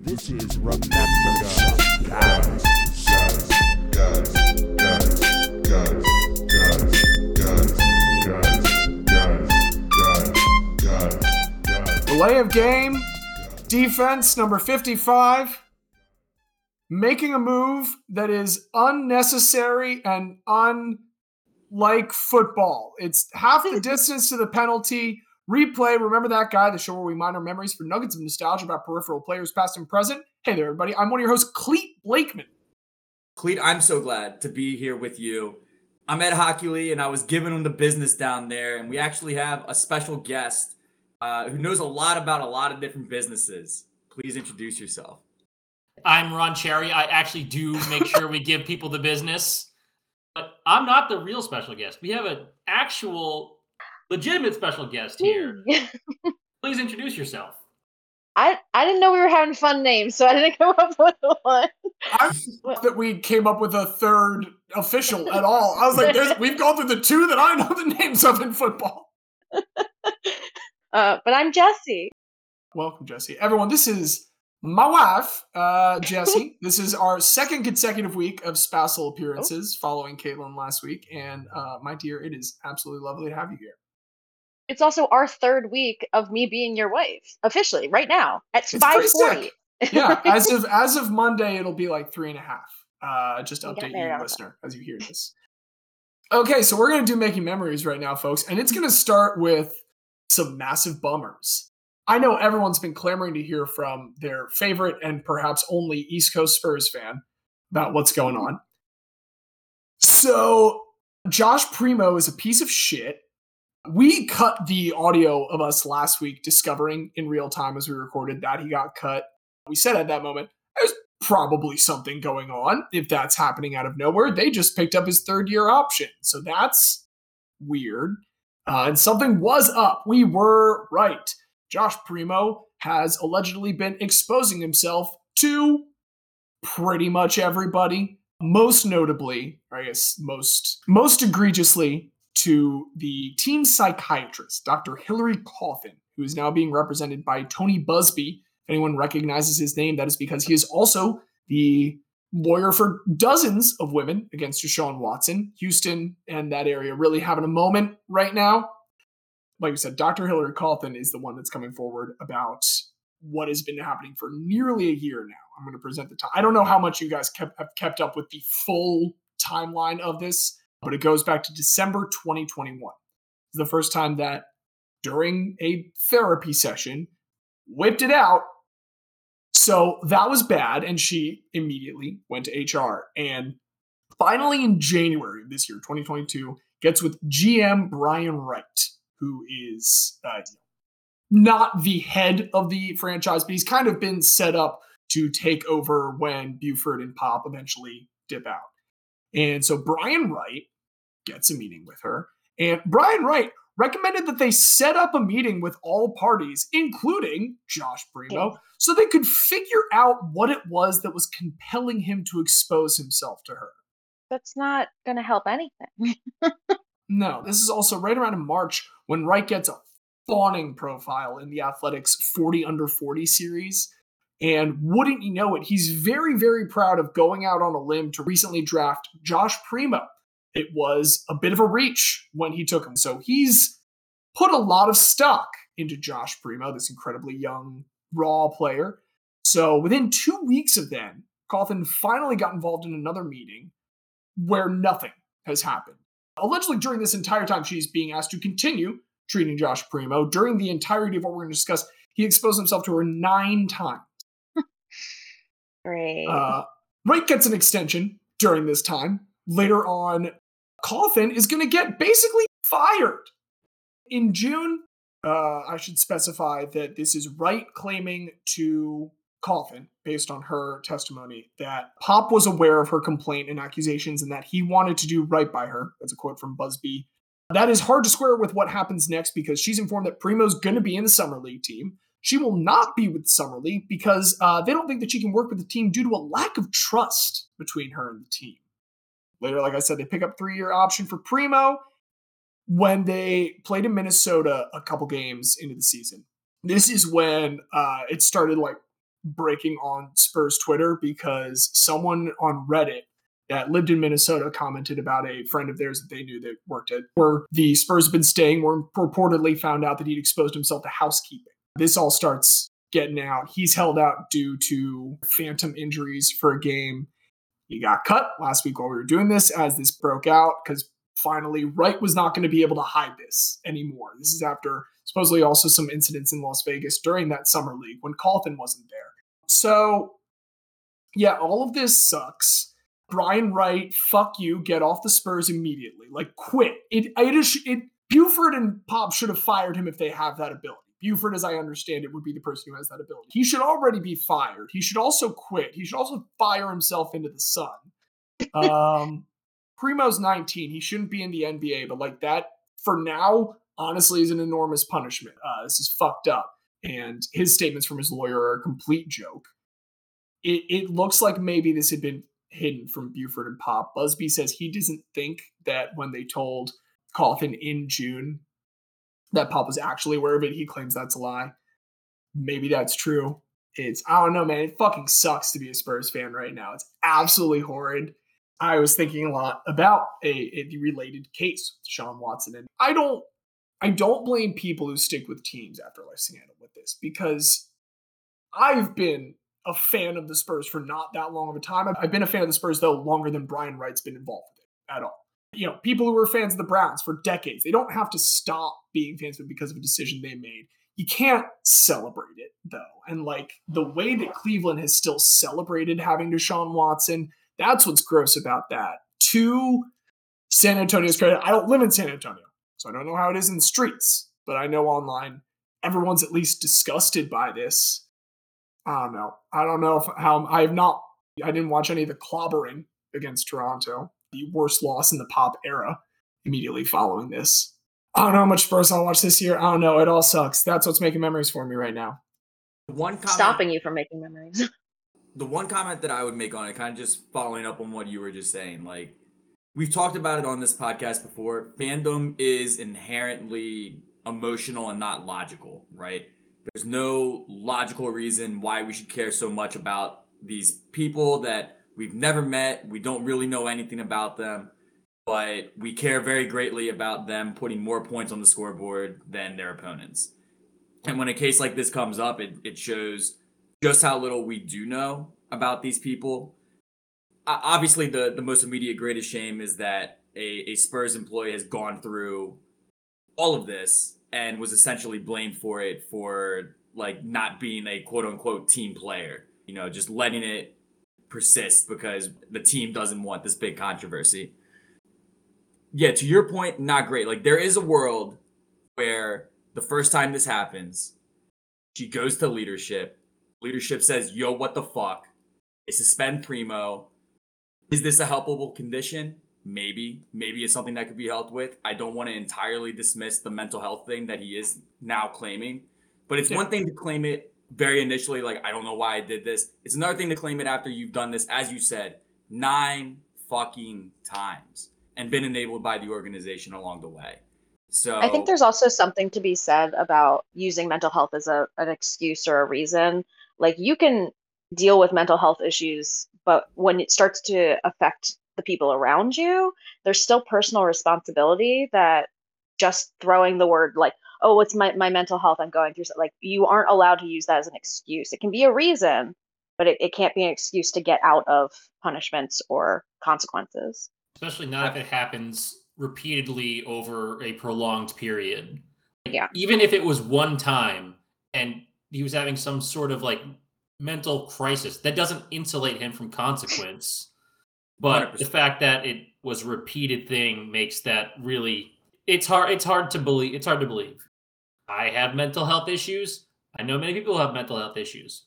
This is Remember Guys. Guys. Guys. Guys. Play of game, defense number 55, making a move that is unnecessary and unlike football. It's half the distance to the penalty Replay, remember that guy, the show where we mine our memories for nuggets of nostalgia about peripheral players past and present. Hey there, everybody. I'm one of your hosts, Cleet Blakeman. Cleet, I'm so glad to be here with you. I'm Ed Hockley, and I was giving him the business down there, and we actually have a special guest uh, who knows a lot about a lot of different businesses. Please introduce yourself. I'm Ron Cherry. I actually do make sure we give people the business, but I'm not the real special guest. We have an actual, legitimate special guest here. Please introduce yourself. I I didn't know we were having fun names, so I didn't come up with one. I thought that we came up with a third official at all. I was like, we've gone through the two that I know the names of in football. Uh, but I'm Jesse. Welcome, Jesse. Everyone, this is my wife, uh, Jesse. this is our second consecutive week of spousal appearances following Caitlin last week. And uh, my dear, it is absolutely lovely to have you here. It's also our third week of me being your wife officially right now at five forty. Yeah, as of as of Monday, it'll be like three and a half. Uh, just to update you, listener, as you hear this. Okay, so we're gonna do making memories right now, folks, and it's gonna start with some massive bummers. I know everyone's been clamoring to hear from their favorite and perhaps only East Coast Spurs fan about what's going on. So, Josh Primo is a piece of shit. We cut the audio of us last week discovering in real time as we recorded that he got cut. We said at that moment, there's probably something going on if that's happening out of nowhere. They just picked up his third year option. So that's weird. Uh, and something was up. We were right. Josh Primo has allegedly been exposing himself to pretty much everybody. Most notably, or I guess most most egregiously, to the team psychiatrist, Dr. Hillary Coffin, who is now being represented by Tony Buzbee. If anyone recognizes his name, that is because he is also the lawyer for dozens of women against Deshaun Watson. Houston and that area really having a moment right now. Like I said, Dr. Hillary Coffin is the one that's coming forward about what has been happening for nearly a year now. I'm going to present the time. I don't know how much you guys kept, have kept up with the full timeline of this, but it goes back to December 2021. The first time that during a therapy session, whipped it out. So that was bad, and she immediately went to HR. And finally, in January of this year, 2022, gets with GM Brian Wright, who is uh, not the head of the franchise, but he's kind of been set up to take over when Buford and Pop eventually dip out. And so Brian Wright gets a meeting with her, and Brian Wright recommended that they set up a meeting with all parties, including Josh Primo, so they could figure out what it was that was compelling him to expose himself to her. That's not going to help anything. No, this is also right around in March when Wright gets a fawning profile in the Athletic's 40 under 40 series. And wouldn't you know it, he's very, very proud of going out on a limb to recently draft Josh Primo. It was a bit of a reach when he took him. So he's put a lot of stock into Josh Primo, this incredibly young, raw player. So within two weeks of then, Coffin finally got involved in another meeting where nothing has happened. Allegedly, during this entire time, she's being asked to continue treating Josh Primo. During the entirety of what we're going to discuss, he exposed himself to her nine times. Great. Uh, Wright gets an extension during this time. Later on, Coffin is going to get basically fired. In June, uh, I should specify that this is Wright claiming to Coffin, based on her testimony, that Pop was aware of her complaint and accusations and that he wanted to do right by her. That's a quote from Buzbee. That is hard to square with what happens next because she's informed that Primo's going to be in the Summer League team. She will not be with Summer League because uh, they don't think that she can work with the team due to a lack of trust between her and the team. Later, like I said, they pick up three year option for Primo when they played in Minnesota a couple games into the season. This is when uh, it started like breaking on Spurs Twitter because someone on Reddit that lived in Minnesota commented about a friend of theirs that they knew that worked at where the Spurs have been staying, where reportedly found out that he'd exposed himself to housekeeping. This all starts getting out. He's held out due to phantom injuries for a game. He got cut last week while we were doing this as this broke out because finally Wright was not going to be able to hide this anymore. This is after supposedly also some incidents in Las Vegas during that summer league when Carlton wasn't there. So, yeah, all of this sucks. Brian Wright, fuck you, get off the Spurs immediately. Like, quit. It, it is, it, Buford and Pop should have fired him if they have that ability. Buford, as I understand it, would be the person who has that ability. He should already be fired. He should also quit. He should also fire himself into the sun. Um, Primo's 19. He shouldn't be in the NBA, but like that for now, honestly, is an enormous punishment. Uh, this is fucked up. And his statements from his lawyer are a complete joke. It, it looks like maybe this had been hidden from Buford and Pop. Buzbee says he doesn't think that when they told Coffin in June that Pop was actually aware of it. He claims that's a lie. Maybe that's true. It's I don't know, man. It fucking sucks to be a Spurs fan right now. It's absolutely horrid. I was thinking a lot about a, a related case with Sean Watson, and I don't I don't blame people who stick with teams after life scandal with this because I've been a fan of the Spurs for not that long of a time. I've been a fan of the Spurs though longer than Brian Wright's been involved with it at all you know, people who were fans of the Browns for decades, they don't have to stop being fans of because of a decision they made. You can't celebrate it though. And like the way that Cleveland has still celebrated having Deshaun Watson, that's what's gross about that. To San Antonio's credit, I don't live in San Antonio, so I don't know how it is in the streets, but I know online everyone's at least disgusted by this. I don't know. I don't know if how I have not I didn't watch any of the clobbering against Toronto the worst loss in the pop era immediately following this. I don't know how much Spurs I'll watch this year. I don't know. It all sucks. That's what's making memories for me right now. One comment, Stopping you from making memories. the one comment that I would make on it, kind of just following up on what you were just saying, like we've talked about it on this podcast before. Fandom is inherently emotional and not logical, right? There's no logical reason why we should care so much about these people that We've never met. We don't really know anything about them, but we care very greatly about them putting more points on the scoreboard than their opponents. And when a case like this comes up, it, it shows just how little we do know about these people. Obviously, the, the most immediate greatest shame is that a, a Spurs employee has gone through all of this and was essentially blamed for it for like not being a quote unquote team player. You know, just letting it persist because the team doesn't want this big controversy. Yeah, to your point, not great. Like there is a world where the first time this happens, she goes to leadership. Leadership says, "Yo, what the fuck?" They suspend Primo. Is this a helpable condition? Maybe. Maybe it's something that could be helped with. I don't want to entirely dismiss the mental health thing that he is now claiming, but it's yeah. one thing to claim it very initially like I don't know why I did this. It's another thing to claim it after you've done this, as you said, nine fucking times and been enabled by the organization along the way. So I think there's also something to be said about using mental health as a an excuse or a reason. Like you can deal with mental health issues, but when it starts to affect the people around you, there's still personal responsibility that just throwing the word like oh it's my, my mental health i'm going through? Like you aren't allowed to use that as an excuse. It can be a reason but it, it can't be an excuse to get out of punishments or consequences. Especially not if it happens repeatedly over a prolonged period. Yeah. even if it was one time and he was having some sort of like mental crisis that doesn't insulate him from consequence. But 100%. the fact that it was a repeated thing makes that really it's hard it's hard to believe it's hard to believe i have mental health issues. I know many people have mental health issues.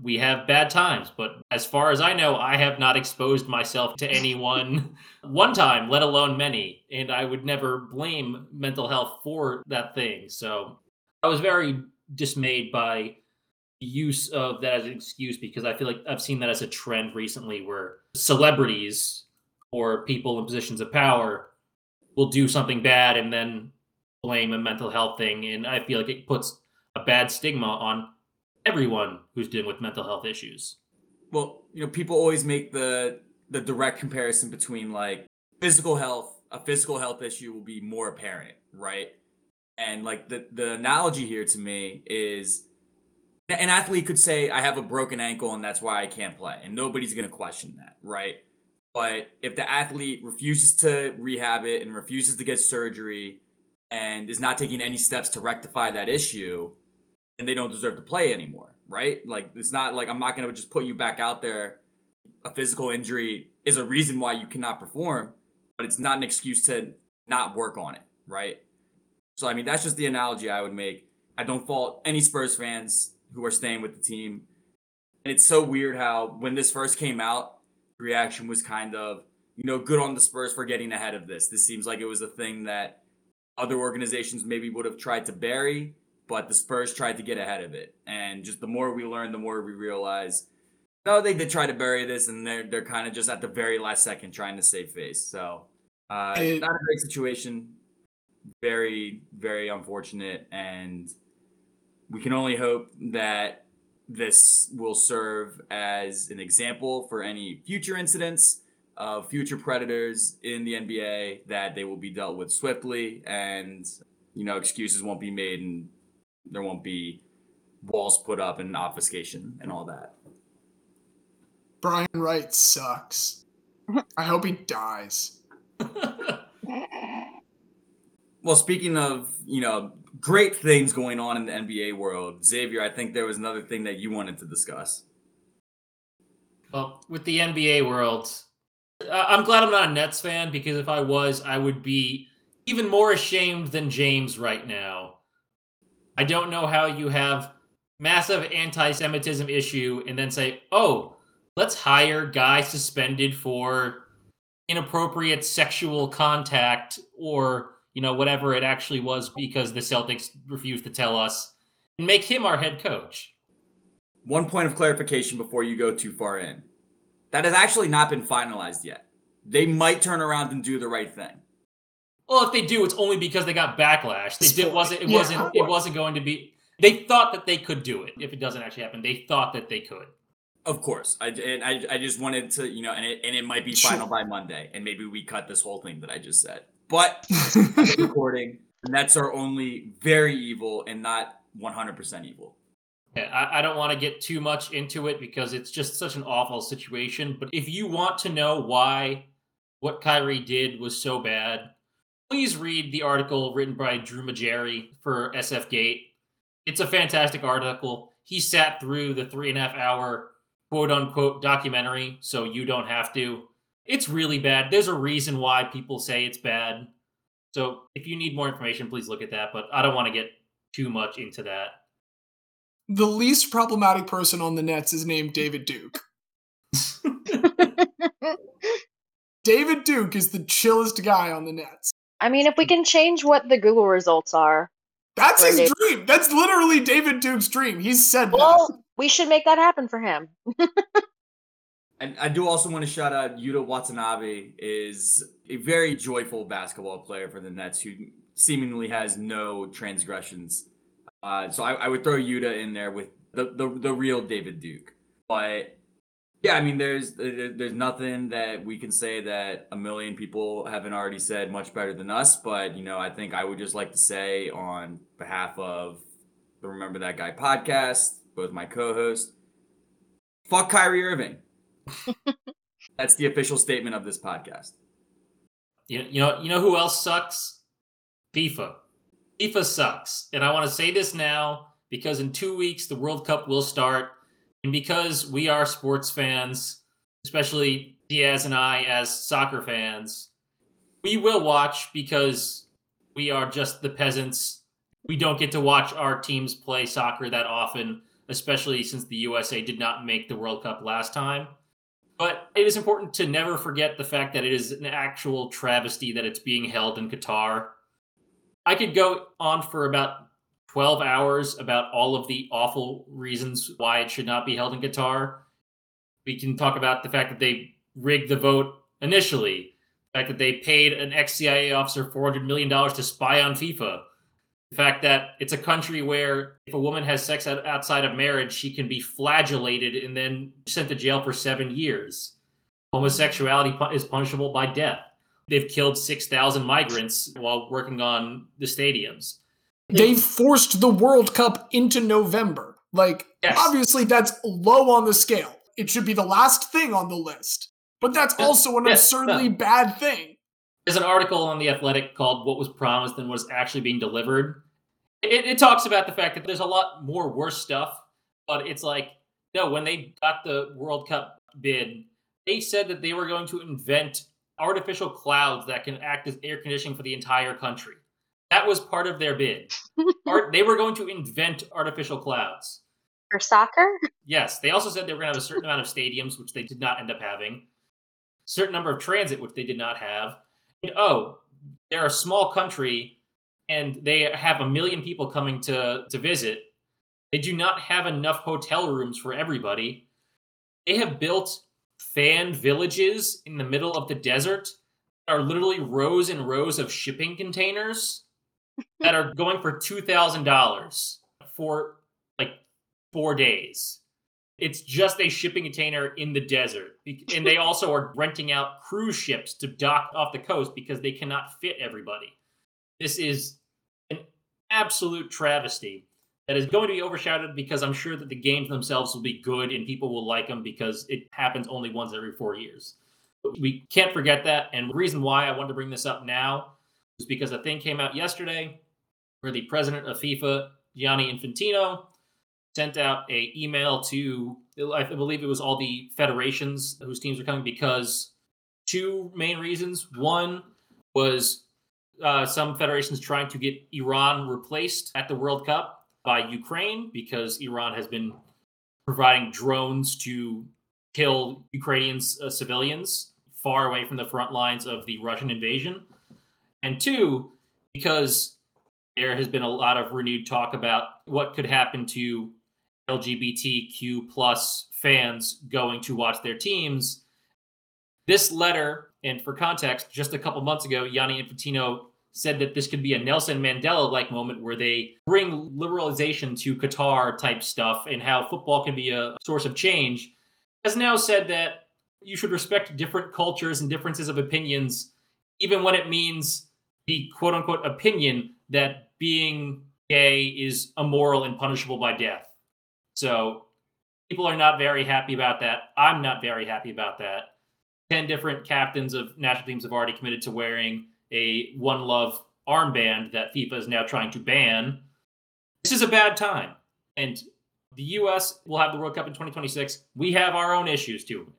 We have bad times but as far as i know i have not exposed myself to anyone one time let alone many and i would never blame mental health for that thing. So i was very dismayed by use of that as an excuse because i feel like i've seen that as a trend recently where celebrities or people in positions of power will do something bad and then blame a mental health thing. And I feel like it puts a bad stigma on everyone who's dealing with mental health issues. Well, you know, people always make the the direct comparison between like physical health, a physical health issue will be more apparent, right? And like the the analogy here to me is an athlete could say I have a broken ankle and that's why I can't play and nobody's going to question that, right? But if the athlete refuses to rehab it and refuses to get surgery and is not taking any steps to rectify that issue, then they don't deserve to play anymore, right? Like it's not like I'm not going to just put you back out there. A physical injury is a reason why you cannot perform, but it's not an excuse to not work on it, right? So I mean that's just the analogy I would make. I don't fault any Spurs fans who are staying with the team. And it's so weird how when this first came out, the reaction was kind of, you know, good on the Spurs for getting ahead of this. This seems like it was a thing that other organizations maybe would have tried to bury, but the Spurs tried to get ahead of it. And just the more we learn, the more we realize, no, they did try to bury this, and they're they're kind of just at the very last second trying to save face. So, uh, It- not a great situation. Very, very unfortunate, and we can only hope that this will serve as an example for any future incidents of future predators in the NBA that they will be dealt with swiftly and you know excuses won't be made and there won't be walls put up and obfuscation and all that. Brian Wright sucks. I hope he dies. Well, speaking of, you know, great things going on in the NBA world, Xavier, I think there was another thing that you wanted to discuss. Well, with the NBA world, I- I'm glad I'm not a Nets fan because if I was, I would be even more ashamed than James right now. I don't know how you have massive anti-Semitism issue and then say, "Oh, let's hire guys suspended for inappropriate sexual contact or you know whatever it actually was because the Celtics refused to tell us and make him our head coach." One point of clarification before you go too far in. That has actually not been finalized yet. They might turn around and do the right thing. Well, if they do, it's only because they got backlash. They did wasn't it Yeah. wasn't it wasn't going to be. They thought that they could do it. If it doesn't actually happen, they thought that they could. Of course, I and I, I just wanted to you know, and it and it might be Sure. final by Monday, and maybe we cut this whole thing that I just said. But recording, the Nets are only very evil and not 100% evil. I, I don't want to get too much into it because it's just such an awful situation. But if you want to know why what Kyrie did was so bad, please read the article written by Drew Magary for SF Gate. It's a fantastic article. He sat through the three and a half hour quote unquote documentary, so you don't have to. It's really bad. There's a reason why people say it's bad. So if you need more information, please look at that. But I don't want to get too much into that. The least problematic person on the Nets is named David Duke. David Duke is the chillest guy on the Nets. I mean, if we can change what the Google results are, That's his David- dream. That's literally David Duke's dream. He's said that. well, we should make that happen for him. And I do also want to shout out Yuta Watanabe is a very joyful basketball player for the Nets who seemingly has no transgressions. Uh, so I, I would throw Yuta in there with the, the the real David Duke. But yeah, I mean, there's there's nothing that we can say that a million people haven't already said much better than us. But you know, I think I would just like to say on behalf of the Remember That Guy podcast, both my co-hosts, fuck Kyrie Irving. That's the official statement of this podcast. You, you know, you know who else sucks? FIFA. FIFA sucks, and I want to say this now because in two weeks the World Cup will start, and because we are sports fans, especially Diaz and I as soccer fans, we will watch because we are just the peasants. We don't get to watch our teams play soccer that often, especially since the USA did not make the World Cup last time. But it is important to never forget the fact that it is an actual travesty that it's being held in Qatar. I could go on for about 12 hours about all of the awful reasons why it should not be held in Qatar. We can talk about the fact that they rigged the vote initially, the fact that they paid an ex CIA officer $400 million to spy on FIFA, The fact that it's a country where if a woman has sex outside of marriage, she can be flagellated and then sent to jail for seven years. Homosexuality is punishable by death. They've killed 6,000 migrants while working on the stadiums. They've forced the World Cup into November. Like, Yes. obviously, that's low on the scale. It should be the last thing on the list. But that's also an yeah, absurdly bad thing. There's an article on The Athletic called What Was Promised and Was Actually Being Delivered. It, it talks about the fact that there's a lot more worse stuff, but it's like, no, when they got the World Cup bid, they said that they were going to invent artificial clouds that can act as air conditioning for the entire country. That was part of their bid. Art, they were going to invent artificial clouds. For soccer? Yes, they also said they were going to have a certain amount of stadiums, which they did not end up having. Certain number of transit, which they did not have. And, oh, they're a small country, and they have a million people coming to to visit. They do not have enough hotel rooms for everybody. They have built fan villages in the middle of the desert are literally rows and rows of shipping containers that are going for two thousand dollars for like four days. It's just a shipping container in the desert. And they also are renting out cruise ships to dock off the coast because they cannot fit everybody. This is an absolute travesty that is going to be overshadowed because I'm sure that the games themselves will be good and people will like them because it happens only once every four years. But we can't forget that. And the reason why I wanted to bring this up now is because a thing came out yesterday where the president of FIFA, Gianni Infantino, sent out a email to I believe it was all the federations whose teams are coming because two main reasons. One was uh, some federations trying to get Iran replaced at the World Cup by Ukraine because Iran has been providing drones to kill Ukrainian uh, civilians far away from the front lines of the Russian invasion. And two, because there has been a lot of renewed talk about what could happen to LGBTQ plus fans going to watch their teams. This letter, and for context, just a couple months ago, Yanni Infantino said that this could be a Nelson Mandela like moment where they bring liberalization to Qatar type stuff and how football can be a source of change. Has now said that you should respect different cultures and differences of opinions, even when it means the quote unquote opinion that being gay is immoral and punishable by death. So people are not very happy about that. I'm not very happy about that. 10 different captains of national teams have already committed to wearing a One Love armband that FIFA is now trying to ban. This is a bad time. And the US will have the World Cup in 2026. We have our own issues too.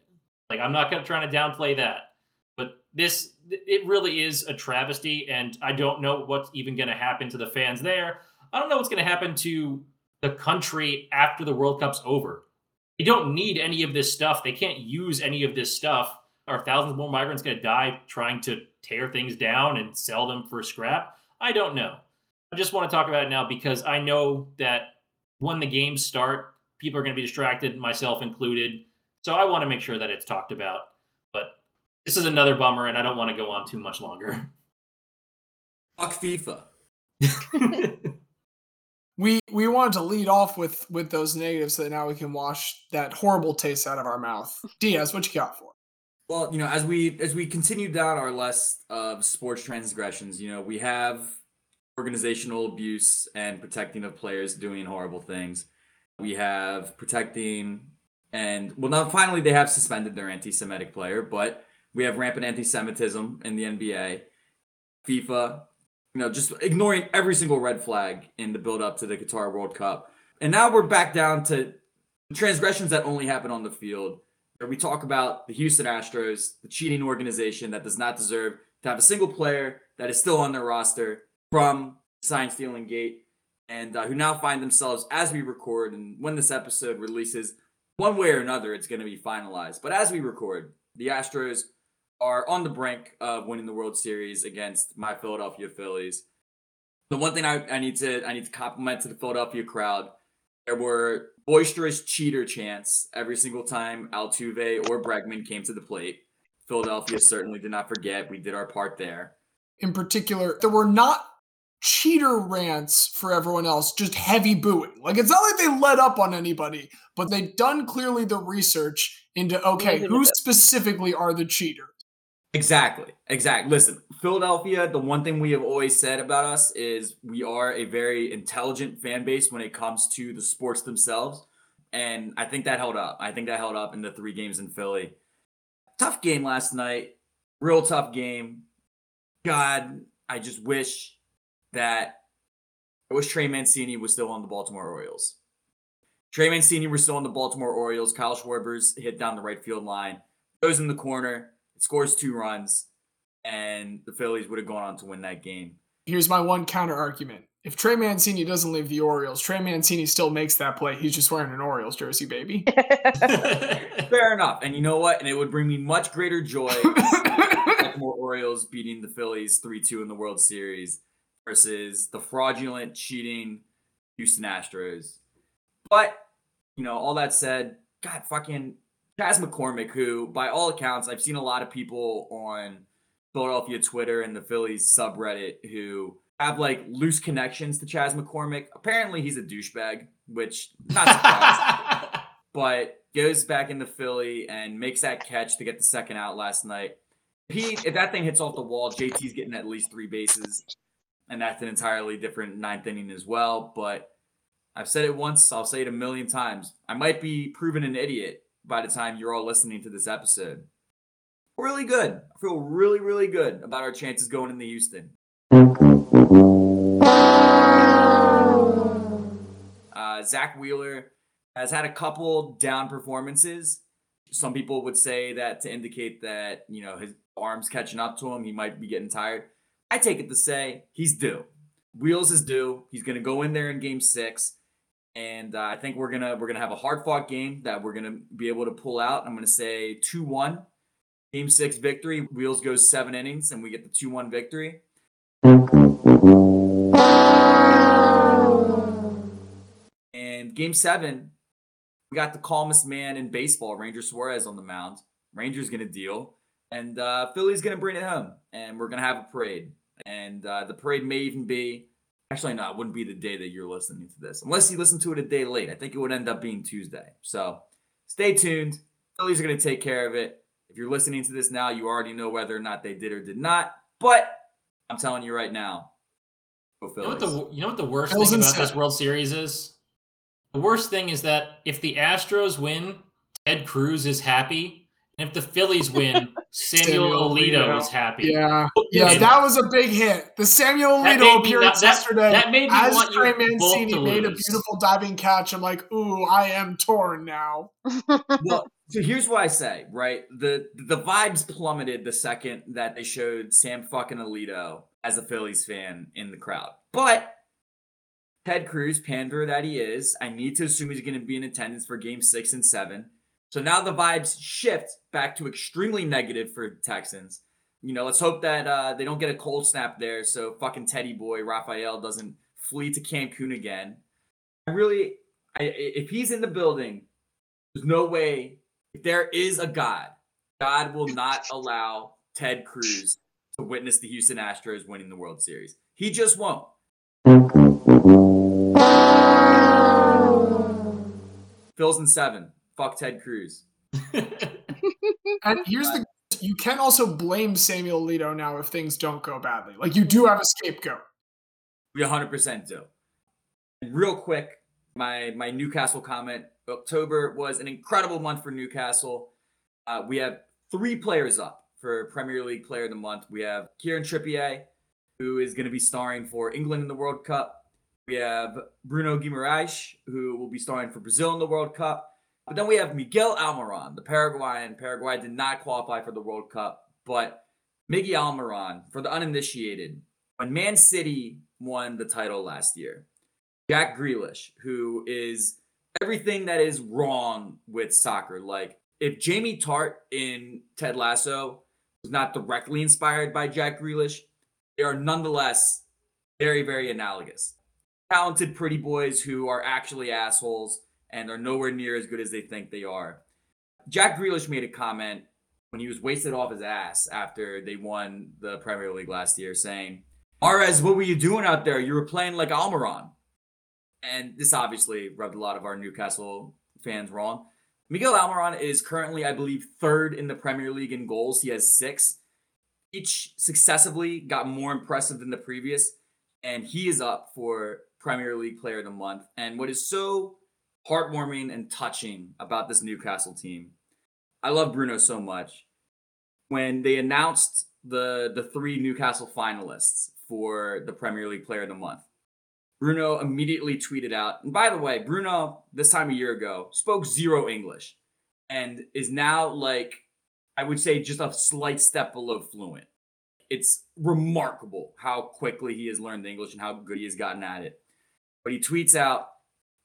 Like, I'm not going to try to downplay that. But this, it really is a travesty. And I don't know what's even going to happen to the fans there. I don't know what's going to happen to the country after the World Cup's over. They don't need any of this stuff. They can't use any of this stuff. Are thousands more migrants going to die trying to tear things down and sell them for scrap? I don't know. I just want to talk about it now because I know that when the games start, people are going to be distracted, myself included. So I want to make sure that it's talked about. But this is another bummer, and I don't want to go on too much longer. Fuck FIFA. We we wanted to lead off with with those negatives so that now we can wash that horrible taste out of our mouth. Diaz, what you got for? Well, you know, as we as we continue down our list of sports transgressions, you know, we have organizational abuse and protecting of players doing horrible things. We have protecting and well now finally they have suspended their anti-Semitic player, but we have rampant anti-Semitism in the NBA. FIFA, you know, just ignoring every single red flag in the build up to the Qatar World Cup. And now we're back down to transgressions that only happen on the field we talk about the Houston Astros, the cheating organization that does not deserve to have a single player that is still on their roster from sign stealing gate, and uh, who now find themselves as we record and when this episode releases, one way or another, it's going to be finalized. But as we record, the Astros are on the brink of winning the World Series against my Philadelphia Phillies. The one thing I, I need to I need to compliment to the Philadelphia crowd there were boisterous cheater chants every single time Altuve or Bregman came to the plate. Philadelphia certainly did not forget. We did our part there. In particular, there were not cheater rants for everyone else, just heavy booing. Like it's not like they let up on anybody, but they've done clearly the research into okay, who who did it? specifically are the cheaters? Exactly. Exactly. Listen, Philadelphia, the one thing we have always said about us is we are a very intelligent fan base when it comes to the sports themselves. And I think that held up. I think that held up in the three games in Philly. Tough game last night. Real tough game. God, I just wish that I wish Trey Mancini was still on the Baltimore Orioles. Trey Mancini was still on the Baltimore Orioles. Kyle Schwarber's hit down the right field line, goes in the corner, scores two runs, and the Phillies would have gone on to win that game. Here's my one counter argument. If Trey Mancini doesn't leave the Orioles, Trey Mancini still makes that play. He's just wearing an Orioles jersey, baby. Fair enough. And you know what? And it would bring me much greater joy more Orioles beating the Phillies 3 2 in the World Series versus the fraudulent, cheating Houston Astros. But, you know, all that said, God, fucking Chas McCormick, who, by all accounts, I've seen a lot of people on Philadelphia Twitter and the Phillies subreddit who have like loose connections to Chas McCormick. Apparently, he's a douchebag, which not surprised but goes back into Philly and makes that catch to get the second out last night. He, if that thing hits off the wall, JT's getting at least three bases, and that's an entirely different ninth inning as well. But I've said it once, I'll say it a million times. I might be proven an idiot by the time you're all listening to this episode. Really good. I feel really, really good about our chances going into Houston. Uh, Zack Wheeler has had a couple down performances. Some people would say that to indicate that, you know, his arm's catching up to him. He might be getting tired. I take it to say he's due. Wheels is due. He's going to go in there in game six. And uh, I think we're gonna we're gonna have a hard fought game that we're gonna be able to pull out. I'm gonna say two one, game six victory. Wheels goes seven innings, and we get the two one victory. And game seven, we got the calmest man in baseball, Ranger Suarez, on the mound. Ranger's to deal, and uh, Philly's to bring it home, and we're to have a parade. And uh, the parade may even be actually, no, it wouldn't be the day that you're listening to this, unless you listen to it a day late. I think it would end up being Tuesday. So stay tuned. Phillies are going to take care of it. If you're listening to this now, you already know whether or not they did or did not. But I'm telling you right now, go You know, what Phillies. the, you know what the worst thing and about this. World Series is? The worst thing is that if the Astros win, Ted Cruz is happy. And if the Phillies win, Samuel, Samuel Alito, Alito. is happy. Yeah, yeah, And that was a big hit. The Samuel That Alito appearance that- that- yesterday. that made me as want you Trey both Mancini to made a beautiful diving catch. I'm like, ooh, I am torn now. well, so here's what I say, right? The the vibes plummeted the second that they showed Sam fucking Alito as a Phillies fan in the crowd. But Ted Cruz, pander that he is, I need to assume he's going to be in attendance for game six and seven. So now the vibes shift back to extremely negative for Texans. You know, let's hope that uh, they don't get a cold snap there so fucking Teddy boy Rafael doesn't flee to Cancun again. I really, I, if he's in the building, there's no way. If there is a God, God will not allow Ted Cruz to witness the Houston Astros winning the World Series. He just won't. Phil's in seven. Fuck Ted Cruz. And here's the you can also blame Samuel Alito now if things don't go badly. Like you do have a scapegoat. We 100% do. Real quick, my my Newcastle comment. October was an incredible month for Newcastle. Uh, we have three players up for Premier League Player of the Month. We have Kieran Trippier, who is going to be starring for England in the World Cup. We have Bruno Guimaraes, who will be starring for Brazil in the World Cup. But then we have Miguel Almiron, the Paraguayan. Paraguay did not qualify for the World Cup, but Miguel Almiron, for the uninitiated, when Man City won the title last year, Jack Grealish, who is everything that is wrong with soccer. Like if Jamie Tartt in Ted Lasso was not directly inspired by Jack Grealish, they are nonetheless very, very analogous. Talented pretty boys who are actually assholes and are nowhere near as good as they think they are. Jack Grealish made a comment when he was wasted off his ass after they won the Premier League last year, saying, Ares, what were you doing out there? You were playing like Almiron. And this obviously rubbed a lot of our Newcastle fans wrong. Miguel Almiron is currently, I believe, third in the Premier League in goals. He has six. Each successively got more impressive than the previous. And he is up for Premier League Player of the Month. And what is so heartwarming and touching about this Newcastle team, I love Bruno so much. When they announced the the three Newcastle finalists for the Premier League Player of the Month, Bruno immediately tweeted out. And by the way, Bruno, this time a year ago, spoke zero English and is now like, I would say, just a slight step below fluent. It's remarkable how quickly he has learned English and how good he has gotten at it. But he tweets out,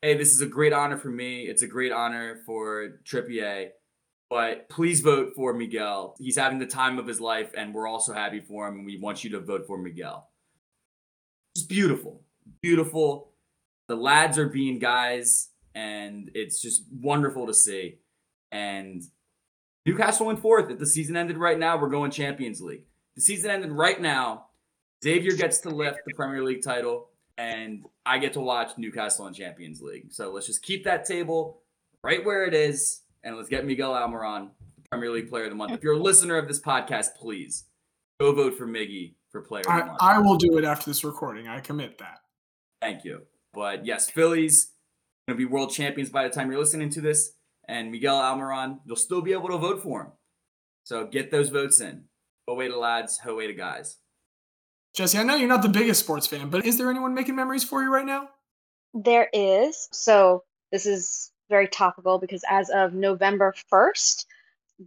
Hey, this is a great honor for me. It's a great honor for Trippier. But please vote for Miguel. He's having the time of his life, and we're also happy for him. And we want you to vote for Miguel. It's beautiful beautiful. The lads are being guys, and it's just wonderful to see. And Newcastle went fourth. If the season ended right now, we're going Champions League. The season ended right now. Xavier gets to lift the Premier League title, and I get to watch Newcastle in Champions League. So let's just keep that table right where it is, and let's get Miguel Almiron, Premier League Player of the Month. If you're a listener of this podcast, please go vote for Miggy for Player of the I, Month. I will do it after this recording. I commit that. Thank you. But yes, Phillies going to be world champions by the time you're listening to this. And Miguel Almiron, you'll still be able to vote for him. So get those votes in. Oh, ho way to lads, oh, ho way to guys. Jesse, I know you're not the biggest sports fan, but is there anyone making memories for you right now? There is. So this is very topical because as of November 1st,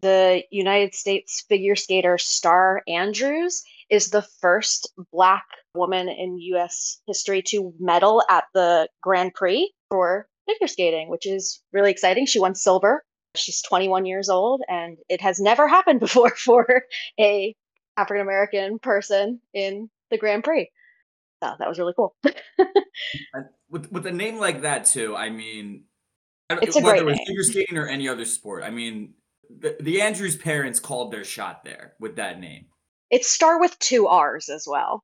the United States figure skater Starr Andrews is the first Black woman in US history to medal at the Grand Prix for figure skating, which is really exciting. She won silver. She's 21 years old, and it has never happened before for a African American person in the Grand Prix. So that was really cool. With with a name like that too, I mean, I don't- It's a whether great it was name. figure skating or any other sport. I mean, the, the Andrews parents called their shot there with that name. it's Starr with two R's as well.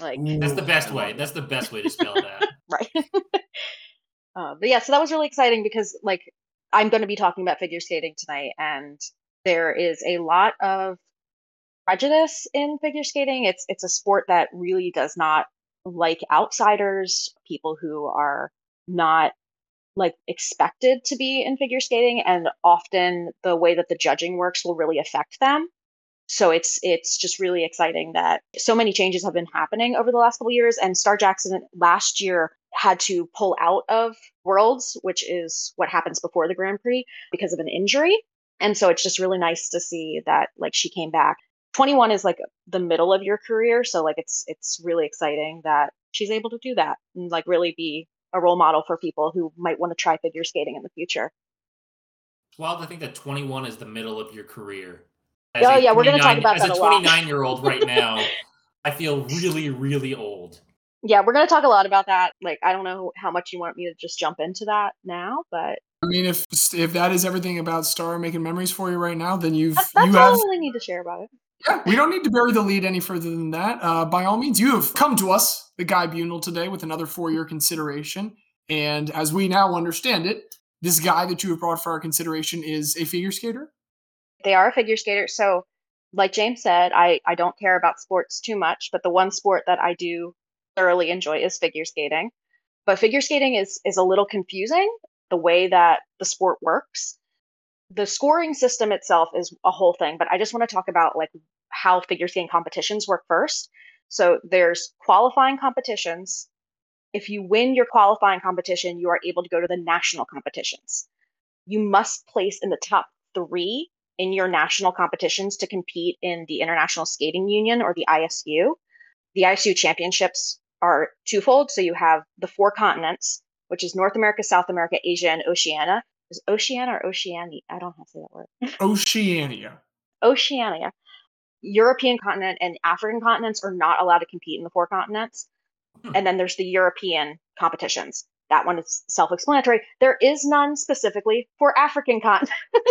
Like That's the best way. That's the best way to spell that. right. uh, but yeah, so that was really exciting because like I'm going to be talking about figure skating tonight, and there is a lot of prejudice in figure skating. It's it's a sport that really does not like outsiders, people who are not like expected to be in figure skating, and often the way that the judging works will really affect them. So it's it's just really exciting that so many changes have been happening over the last couple years. And Starr Jackson last year had to pull out of Worlds, which is what happens before the Grand Prix, because of an injury. And so it's just really nice to see that like she came back. 21 is like the middle of your career, so like it's it's really exciting that she's able to do that and like really be a role model for people who might want to try figure skating in the future. well i think that 21 is the middle of your career. Oh, yeah, we're gonna talk 29 about as that a a 29 year old right now. I feel really, really old. Yeah, we're going to talk a lot about that. Like I don't know how much you want me to just jump into that now, but I mean, if if that is everything about Starr making memories for you right now, then you've that's, that's you all I really need to share about it. Yeah, we don't need to bury the lead any further than that. Uh, by all means, you have come to us, the Guy Bunel, today with another four-year consideration. And as we now understand it, this guy that you have brought for our consideration is a figure skater. They are a figure skater, so like James said, I I don't care about sports too much, but the one sport that I do thoroughly enjoy is figure skating. But figure skating is is a little confusing the way that the sport works. The scoring system itself is a whole thing, but I just want to talk about like how figure skating competitions work first. So there's qualifying competitions. If you win your qualifying competition, you are able to go to the national competitions. You must place in the top 3 in your national competitions to compete in the International Skating Union or the ISU. The ISU championships are twofold. So you have the four continents, which is North America, South America, Asia, and Oceania. Is Oceania or Oceania? I don't how to say that word. Oceania. Oceania. European continent and African continents are not allowed to compete in the four continents. Hmm. And then there's the European competitions. That one is self explanatory. There is none specifically for African continent.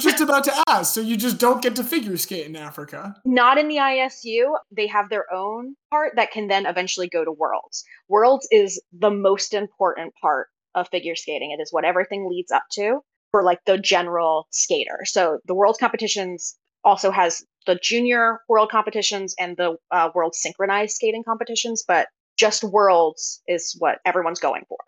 Just just about to ask. So you just don't get to figure skate in Africa. Not in the ISU. They have their own part that can then eventually go to Worlds. Worlds is the most important part of figure skating. It is what everything leads up to for like the general skater. So the Worlds competitions also has the junior world competitions and the uh, world synchronized skating competitions, but just Worlds is what everyone's going for.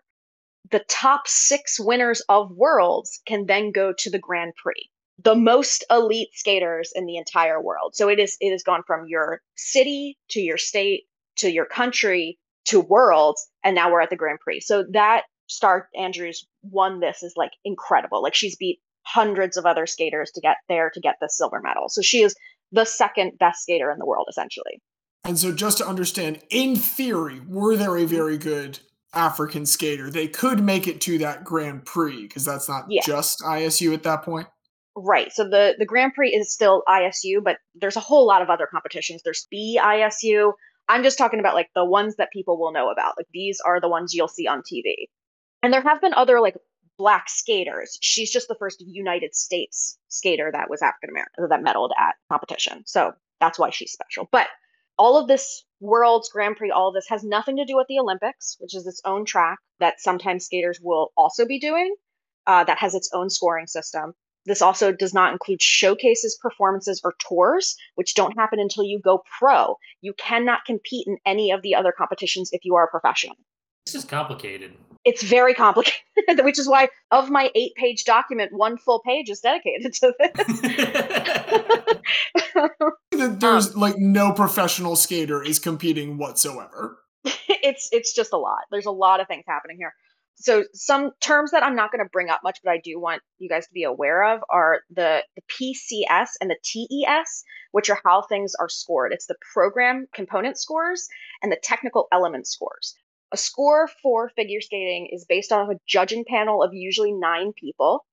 The top six winners of Worlds can then go to the Grand Prix the most elite skaters in the entire world. So it is it has gone from your city to your state to your country to worlds and now we're at the Grand Prix. So that Starr Andrews won this is like incredible. Like she's beat hundreds of other skaters to get there to get the silver medal. So she is the second best skater in the world essentially. And so just to understand, in theory, were there a very good African skater, they could make it to that Grand Prix because that's not Yeah. just ISU at that point. Right. So the the Grand Prix is still ISU, but there's a whole lot of other competitions. There's BISU. I'm just talking about like the ones that people will know about. Like these are the ones you'll see on TV. And there have been other like black skaters. She's just the first United States skater that was African American that medaled at competition. So that's why she's special. But all of this Worlds, Grand Prix, all of this has nothing to do with the Olympics, which is its own track that sometimes skaters will also be doing. Uh, that has its own scoring system. This also does not include showcases, performances, or tours, which don't happen until you go pro. You cannot compete in any of the other competitions if you are a professional. This is complicated. It's very complicated, which is why, of my eight page document, one full page is dedicated to this. There's um, like no professional skater is competing whatsoever. it's it's just a lot. There's a lot of things happening here. So some terms that I'm not going to bring up much, but I do want you guys to be aware of are the the PCS and the TES, which are how things are scored. It's the program component scores and the technical element scores. A score for figure skating is based on a judging panel of usually nine people.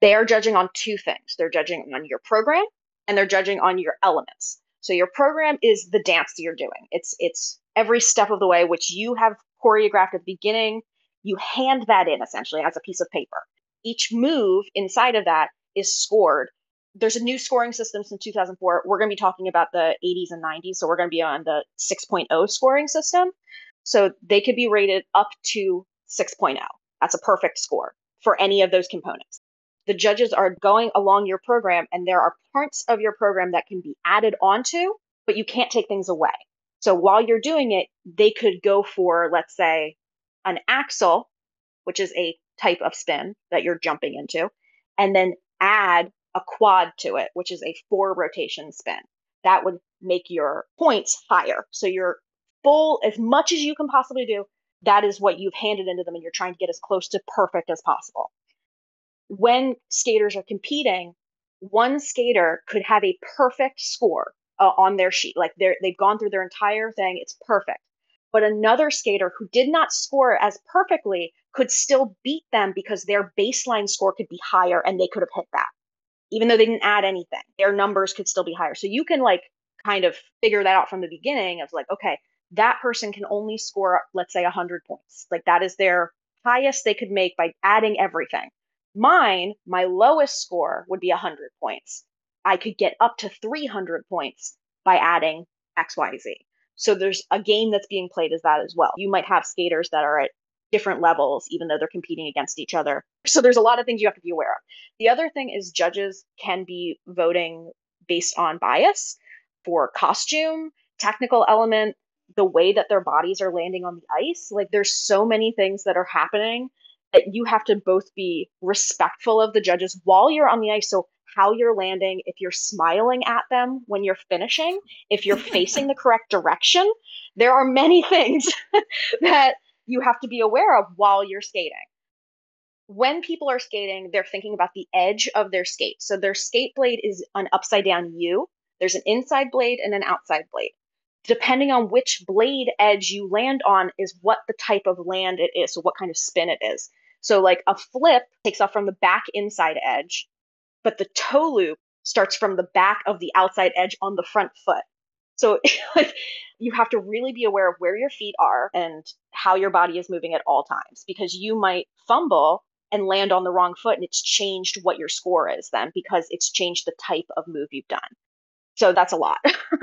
They are judging on two things. They're judging on your program and they're judging on your elements. So your program is the dance that you're doing. It's it's every step of the way which you have choreographed at the beginning. You hand that in essentially as a piece of paper. Each move inside of that is scored. There's a new scoring system since 2004. We're going to be talking about the 80s and 90s, so we're going to be on the 6.0 scoring system. So they could be rated up to 6.0. That's a perfect score for any of those components the judges are going along your program and there are parts of your program that can be added onto, but you can't take things away. So while you're doing it, they could go for, let's say, an Axel, which is a type of spin that you're jumping into, and then add a quad to it, which is a four rotation spin. That would make your points higher. So you're full as much as you can possibly do. That is what you've handed into them, and you're trying to get as close to perfect as possible when skaters are competing, one skater could have a perfect score uh, on their sheet. Like they're, they've gone through their entire thing, it's perfect. But another skater who did not score as perfectly could still beat them because their baseline score could be higher and they could have hit that. Even though they didn't add anything, their numbers could still be higher. So you can like kind of figure that out from the beginning of like, okay, that person can only score, let's say, 100 points. Like that is their highest they could make by adding everything. Mine, my lowest score would be 100 points. I could get up to 300 points by adding XYZ. So there's a game that's being played as that as well. You might have skaters that are at different levels, even though they're competing against each other. So there's a lot of things you have to be aware of. The other thing is judges can be voting based on bias for costume, technical element, the way that their bodies are landing on the ice. Like there's so many things that are happening that you have to both be respectful of the judges while you're on the ice. So how you're landing, if you're smiling at them when you're finishing, if you're facing the correct direction, there are many things that you have to be aware of while you're skating. When people are skating, they're thinking about the edge of their skate. So their skate blade is an upside down U. There's an inside blade and an outside blade depending on which blade edge you land on is what the type of land it is so what kind of spin it is so like a flip takes off from the back inside edge but the toe loop starts from the back of the outside edge on the front foot so like you have to really be aware of where your feet are and how your body is moving at all times because you might fumble and land on the wrong foot and it's changed what your score is then because it's changed the type of move you've done. So that's a lot.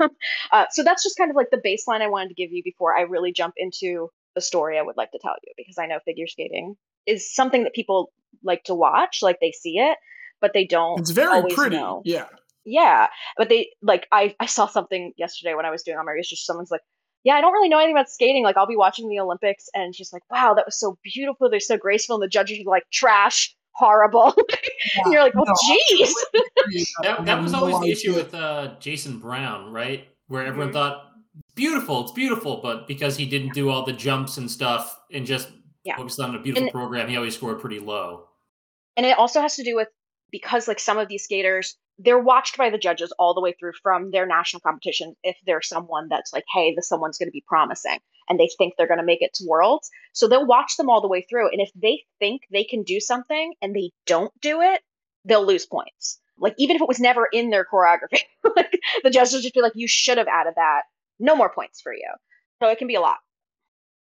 uh, so that's just kind of like the baseline I wanted to give you before I really jump into the story I would like to tell you because I know figure skating is something that people like to watch, like they see it, but they don't. It's very pretty. Know. Yeah. Yeah, but they like I I saw something yesterday when I was doing America's just someone's like, yeah, I don't really know anything about skating. Like I'll be watching the Olympics and she's like, wow, that was so beautiful. They're so graceful, and the judges are like trash, horrible. and you're like, well, No, jeez. That, that was always the issue with uh, Jason Brown, right? Where everyone Mhm. thought beautiful, it's beautiful, but because he didn't do all the jumps and stuff and just Yeah. focused on a beautiful And- program, he always scored pretty low. and it also has to do with because like some of these skaters they're watched by the judges all the way through from their national competition if they're someone that's like hey this someone's going to be promising and they think they're going to make it to worlds. So they'll watch them all the way through and if they think they can do something and they don't do it they'll lose points. Like even if it was never in their choreography like the judges just be like you should have added that. No more points for you. So it can be a lot.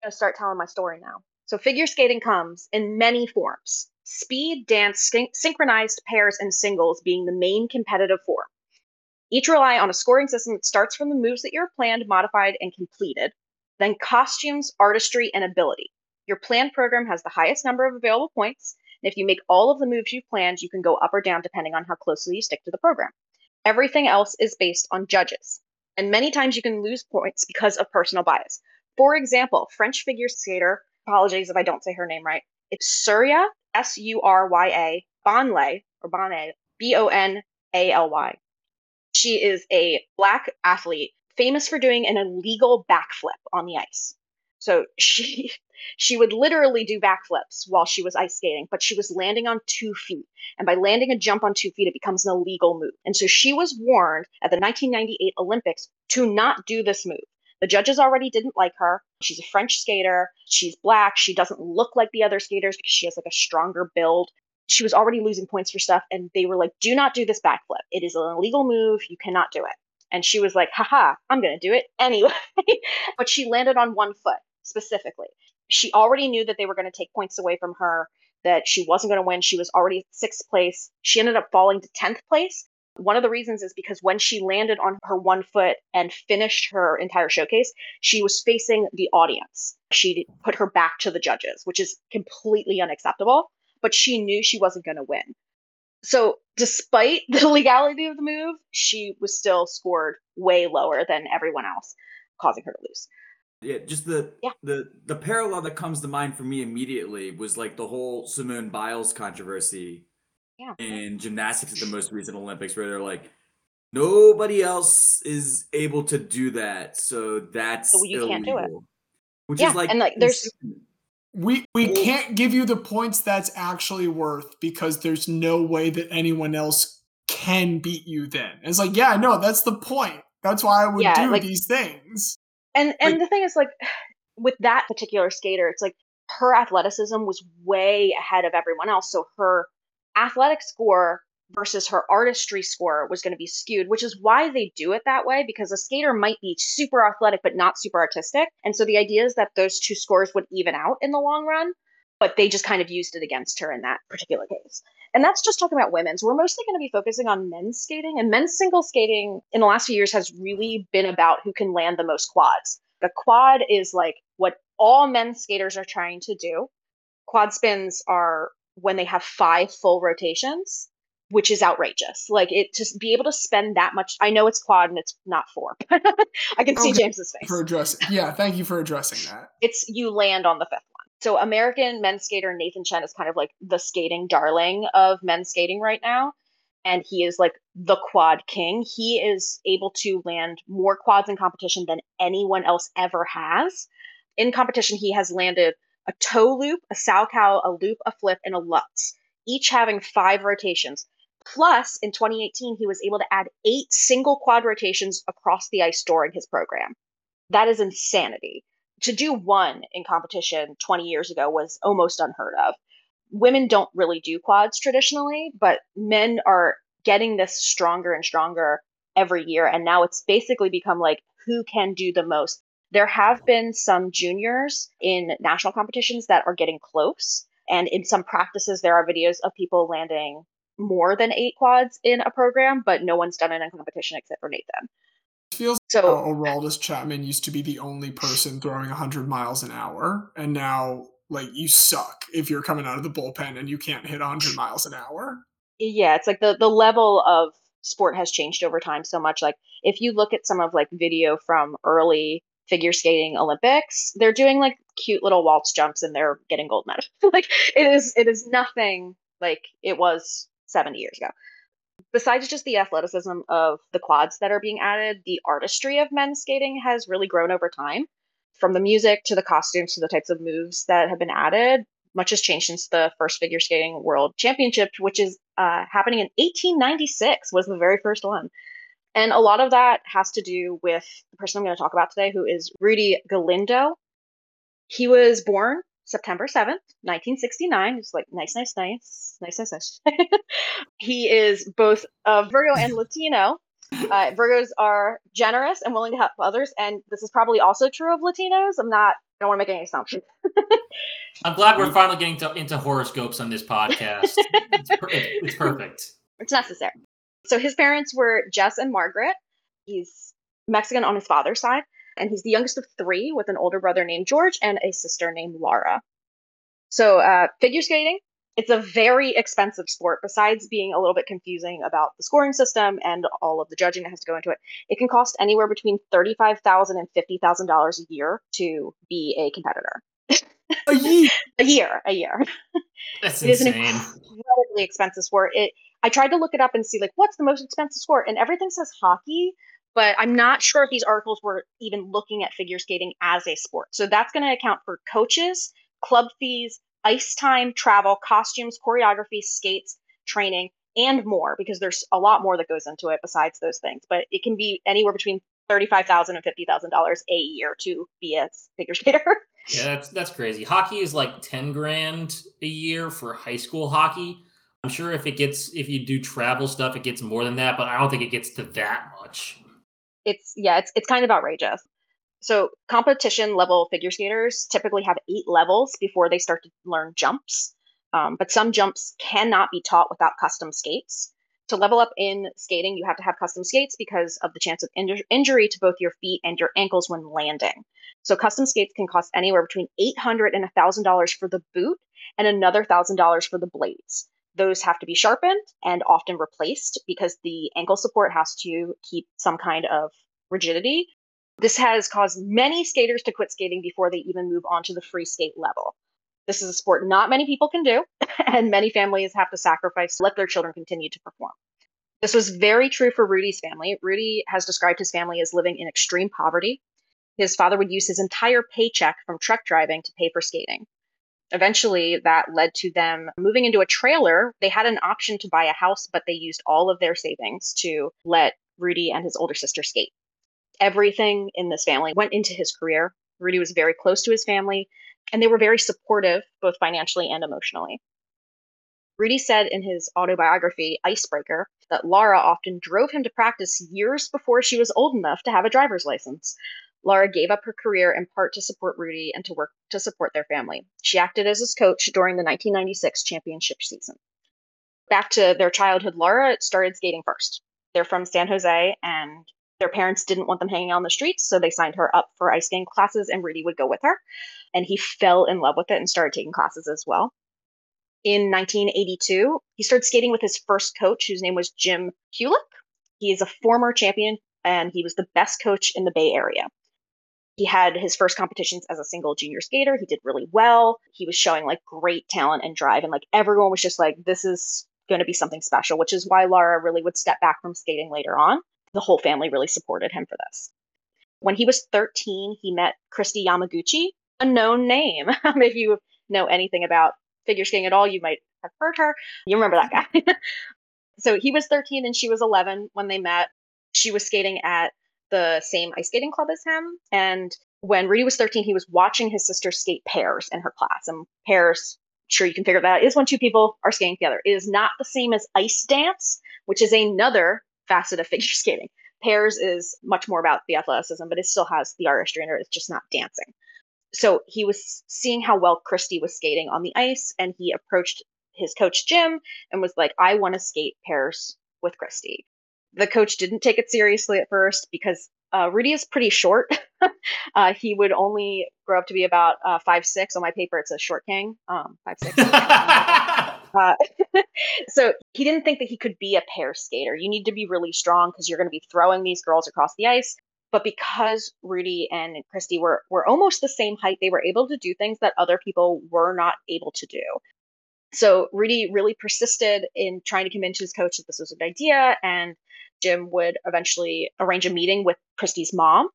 I'm to start telling my story now. So figure skating comes in many forms. Speed, dance, syn- synchronized pairs, and singles being the main competitive form. Each rely on a scoring system that starts from the moves that you're planned, modified, and completed, then costumes, artistry, and ability. Your planned program has the highest number of available points, and if you make all of the moves you've planned, you can go up or down depending on how closely you stick to the program. Everything else is based on judges, and many times you can lose points because of personal bias. For example, French figure skater, apologies if I don't say her name right, it's Surya, S U R Y A, Bonlay, or Bonay, B O N A L Y. She is a black athlete famous for doing an illegal backflip on the ice. So she she would literally do backflips while she was ice skating, but she was landing on two feet. And by landing a jump on two feet, it becomes an illegal move. And so she was warned at the 1998 Olympics to not do this move. The judges already didn't like her. She's a French skater. She's black. She doesn't look like the other skaters because she has like a stronger build. She was already losing points for stuff, and they were like, do not do this backflip. It is an illegal move. You cannot do it. And she was like, haha, I'm going to do it anyway. but she landed on one foot specifically. She already knew that they were going to take points away from her, that she wasn't going to win. She was already sixth place. She ended up falling to 10th place. One of the reasons is because when she landed on her one foot and finished her entire showcase, she was facing the audience. She put her back to the judges, which is completely unacceptable, but she knew she wasn't going to win. So, despite the legality of the move, she was still scored way lower than everyone else, causing her to lose. Yeah, just the Yeah. the the parallel that comes to mind for me immediately was like the whole Simone Biles controversy Yeah. in gymnastics at the most recent Olympics, where they're like, nobody else is able to do that, so that's So you can't do it. illegal." Which Yeah, is like and, like, there's-. We we can't give you the points that's actually worth because there's no way that anyone else can beat you then. It's like, yeah, no, that's the point. That's why I would Yeah, do like- these things. And and Wait. the thing is like with that particular skater, it's like her athleticism was way ahead of everyone else. So her athletic score versus her artistry score was going to be skewed, which is why they do it that way because a skater might be super athletic but not super artistic. And so the idea is that those two scores would even out in the long run, but they just kind of used it against her in that particular case. And that's just talking about women's. We're mostly going to be focusing on men's skating, and men's single skating in the last few years has really been about who can land the most quads. The quad is like what all men's skaters are trying to do. Quad spins are when they have five full rotations, which is outrageous. Like it just be able to spend that much. I know it's quad and it's not four. I can see Okay. James's face For addressing, yeah, thank you for addressing that. it's you land on the fifth one. So American men's skater Nathan Chen is kind of like the skating darling of men's skating right now. And he is like the quad king. He is able to land more quads in competition than anyone else ever has. In competition, he has landed a toe loop, a salchow, a loop, a flip, and a lutz, each having five rotations. Plus, in 2018, he was able to add eight single quad rotations across the ice during his program. That is insanity to do one in competition 20 years ago was almost unheard of. Women don't really do quads traditionally, but men are getting this stronger and stronger every year. And now it's basically become like who can do the most. There have been some juniors in national competitions that are getting close, And in some practices, there are videos of people landing more than eight quads in a program, but no one's done it in competition except for Nathan. It feels So Aroldis Chapman used to be the only person throwing 100 miles an hour, and now like you suck if you're coming out of the bullpen and you can't hit 100 miles an hour. yeah it's like the the level of sport has changed over time so much like if you look at some of like video from early figure skating olympics they're doing like cute little waltz jumps and they're getting gold medals like it is it is nothing like it was 70 years ago. Besides just the athleticism of the quads that are being added the artistry of men's skating has really grown over time. From the music to the costumes to the types of moves that have been added much has changed since the first figure skating world championship which is uh, happening in 1896 was the very first one. And a lot of that has to do with the person i'm going to talk about today who is rudy galindo. He was born september 7th 1969 it's like nice nice nice nice nice nice he is both a virgo and latino uh, virgos are generous and willing to help others and this is probably also true of latinos i'm not i don't want to make any assumptions I'm glad we're finally getting to, into horoscopes on this podcast. it's, per- it's, it's perfect. it's necessary. So his parents were Jess and Margaret. He's Mexican on his father's side, and he's the youngest of three with an older brother named George and a sister named Laura. So uh, figure skating, it's a very expensive sport. Besides being a little bit confusing about the scoring system and all of the judging that has to go into it, it can cost anywhere between thirty-five thousand and fifty thousand dollars and $50,000 a year to be a competitor. A year. A year, a year. That's It is an incredibly expensive sport. It I tried to look it up and see like what's the most expensive sport, and everything says hockey, but I'm not sure if these articles were even looking at figure skating as a sport. So that's going to account for coaches, club fees, ice time, travel, costumes, choreography, skates, training, and more because there's a lot more that goes into it besides those things. But it can be anywhere between thirty-five thousand and fifty thousand dollars a year to be a figure skater. Yeah, that's that's crazy. Hockey is like ten grand a year for high school hockey. I'm sure if it gets if you do travel stuff, it gets more than that, but I don't think it gets to that much. It's yeah, it's it's kind of outrageous. So competition level figure skaters typically have eight levels before they start to learn jumps. Um, but some jumps cannot be taught without custom skates. To level up in skating, you have to have custom skates because of the chance of inju- injury to both your feet and your ankles when landing. So custom skates can cost anywhere between 800 and $1000 for the boot, and another thousand dollars for the blades. Those have to be sharpened and often replaced because the ankle support has to keep some kind of rigidity. This has caused many skaters to quit skating before they even move on to the free skate level. This is a sport not many people can do, and many families have to sacrifice to let their children continue to perform. This was very true for Rudy's family. Rudy has described his family as living in extreme poverty. His father would use his entire paycheck from truck driving to pay for skating. Eventually, that led to them moving into a trailer. They had an option to buy a house, but they used all of their savings to let Rudy and his older sister skate. Everything in this family went into his career. Rudy was very close to his family, and they were very supportive, both financially and emotionally. Rudy said in his autobiography, Icebreaker, that Laura often drove him to practice years before she was old enough to have a driver's license. Laura gave up her career in part to support Rudy and to work to support their family. She acted as his coach during the 1996 championship season. Back to their childhood, Laura started skating first. They're from San Jose, and their parents didn't want them hanging on the streets, so they signed her up for ice skating classes, and Rudy would go with her. And he fell in love with it and started taking classes as well. In 1982, he started skating with his first coach, whose name was Jim Kulik. He is a former champion, and he was the best coach in the Bay Area. He had his first competitions as a single junior skater. He did really well. He was showing like great talent and drive, and like everyone was just like, this is going to be something special, which is why Laura really would step back from skating later on. The whole family really supported him for this. When he was 13, he met Kristi Yamaguchi, a known name. if you know anything about figure skating at all, you might have heard her. You remember that guy. so he was 13 and she was 11 when they met. She was skating at the same ice skating club as him. And when Rudy was 13, he was watching his sister skate pairs in her class. And pairs, sure you can figure that out, is when two people are skating together. It is not the same as ice dance, which is another facet of figure skating. Pairs is much more about the athleticism, but it still has the artistry in it. It's just not dancing. So he was seeing how well Kristi was skating on the ice, and he approached his coach Jim and was like, I want to skate pairs with Kristi. The coach didn't take it seriously at first because uh, Rudy is pretty short. uh, he would only grow up to be about uh, five six. On my paper, It's a short king, um, five six. Uh, so he didn't think that he could be a pair skater. You need to be really strong because you're going to be throwing these girls across the ice. But because Rudy and Kristi were were almost the same height, they were able to do things that other people were not able to do. So Rudy really persisted in trying to convince his coach that this was a good idea, and Jim would eventually arrange a meeting with Kristi's mom.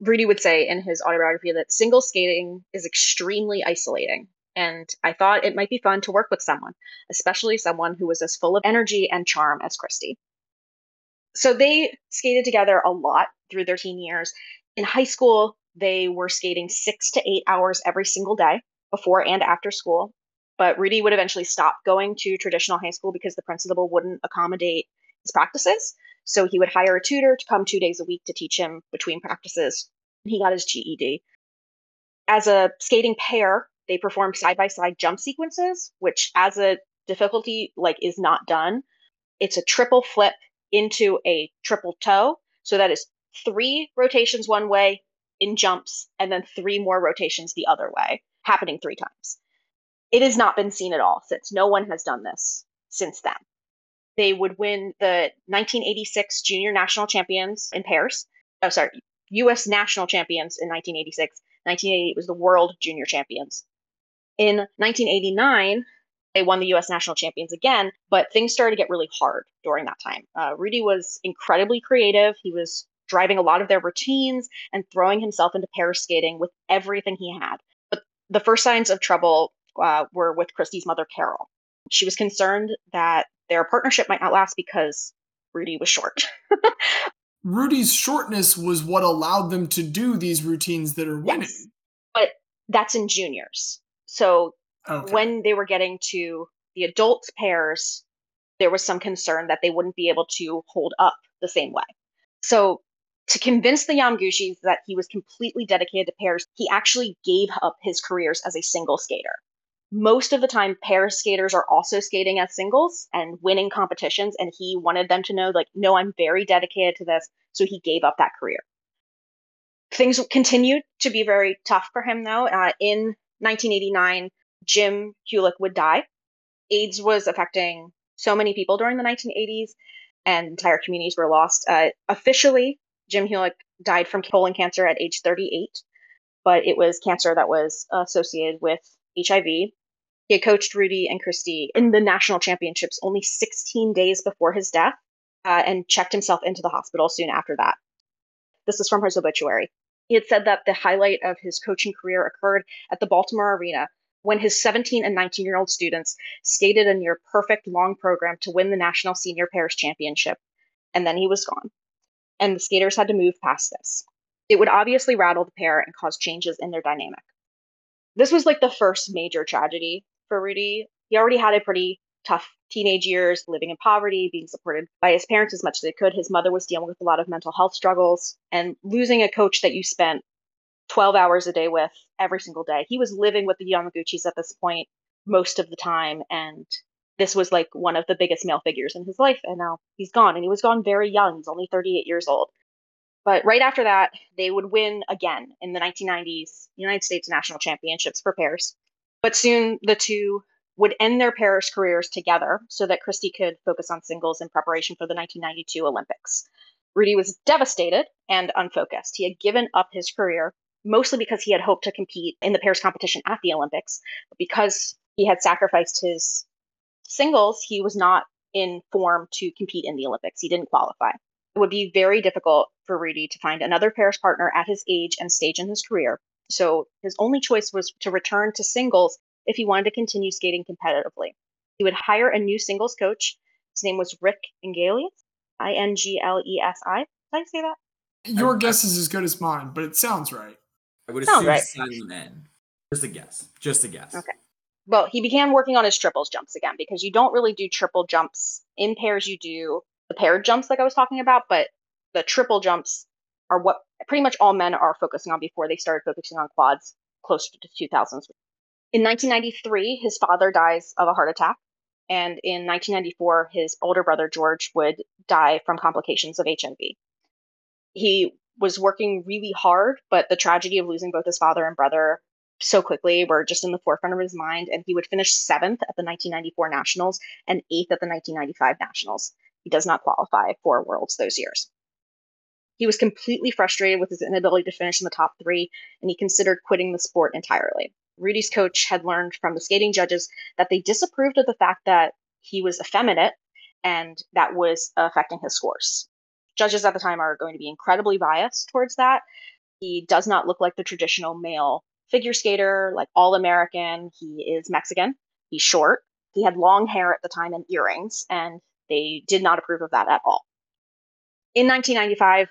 Rudy would say in his autobiography that single skating is extremely isolating. And I thought it might be fun to work with someone, especially someone who was as full of energy and charm as Kristi. So they skated together a lot through their teen years. In high school, they were skating six to eight hours every single day before and after school. But Rudy would eventually stop going to traditional high school because the principal wouldn't accommodate his practices. So he would hire a tutor to come two days a week to teach him between practices. He got his GED. As a skating pair, they perform side by side jump sequences, which as a difficulty like is not done. It's a triple flip into a triple toe. So that is three rotations one way in jumps and then three more rotations the other way, happening three times. It has not been seen at all since. No one has done this since then. They would win the 1986 junior national champions in pairs. Oh, sorry, U.S. national champions in 1986. 1988 was the world junior champions. In 1989, they won the US national champions again, but things started to get really hard during that time. Uh, Rudy was incredibly creative. He was driving a lot of their routines and throwing himself into pair skating with everything he had. But the first signs of trouble uh, were with Kristi's mother, Carol. She was concerned that their partnership might not last because Rudy was short. Rudy's shortness was what allowed them to do these routines that are winning. Yes. But that's in juniors. So Okay. when they were getting to the adult pairs, there was some concern that they wouldn't be able to hold up the same way. So to convince the Yamaguchis that he was completely dedicated to pairs, he actually gave up his careers as a single skater. Most of the time, pair skaters are also skating as singles and winning competitions, and he wanted them to know, like, no, I'm very dedicated to this. So he gave up that career. Things continued to be very tough for him, though. Uh, in 1989, Jim Hulick would die. AIDS was affecting so many people during the 1980s, and entire communities were lost. Uh, officially, Jim Hulick died from colon cancer at age 38, but it was cancer that was associated with HIV. He had coached Rudy and Kristi in the national championships only 16 days before his death uh, and checked himself into the hospital soon after that. This is from his obituary. He had said that the highlight of his coaching career occurred at the Baltimore Arena when his 17 and 19 year old students skated a near perfect long program to win the National Senior Pairs Championship. And then he was gone. And the skaters had to move past this. It would obviously rattle the pair and cause changes in their dynamic. This was like the first major tragedy for Rudy. He already had a pretty tough teenage years, living in poverty, being supported by his parents as much as they could. His mother was dealing with a lot of mental health struggles, and losing a coach that you spent 12 hours a day with every single day. He was living with the Yamaguchis at this point most of the time, and this was like one of the biggest male figures in his life. And now he's gone, and he was gone very young. He's only 38 years old. But right after that, they would win again in the 1990s United States National Championships for pairs. But soon the two would end their pairs careers together so that Kristi could focus on singles in preparation for the 1992 Olympics. Rudy was devastated and unfocused. He had given up his career mostly because he had hoped to compete in the pairs competition at the Olympics. But because he had sacrificed his singles, he was not in form to compete in the Olympics. He didn't qualify. It would be very difficult for Rudy to find another pairs partner at his age and stage in his career. So his only choice was to return to singles if he wanted to continue skating competitively. He would hire a new singles coach. His name was Rick Ingles, I N G L E S I. Did I say that? Your I- guess is as good as mine, but it sounds right. I would Sounds assume right. silent N. Just a guess. Just a guess. Okay. Well, he began working on his triples jumps again because you don't really do triple jumps in pairs. You do the paired jumps, like I was talking about, but the triple jumps are what pretty much all men are focusing on before they started focusing on quads closer to the 2000s. In 1993, his father dies of a heart attack. And in 1994, his older brother George would die from complications of HIV. He was working really hard, but the tragedy of losing both his father and brother so quickly were just in the forefront of his mind. And he would finish seventh at the 1994 Nationals and eighth at the 1995 Nationals. He does not qualify for Worlds those years. He was completely frustrated with his inability to finish in the top three, and he considered quitting the sport entirely. Rudy's coach had learned from the skating judges that they disapproved of the fact that he was effeminate and that was affecting his scores. Judges at the time are going to be incredibly biased towards that. He does not look like the traditional male figure skater, like all American. He is Mexican. He's short. He had long hair at the time and earrings, and they did not approve of that at all. In 1995,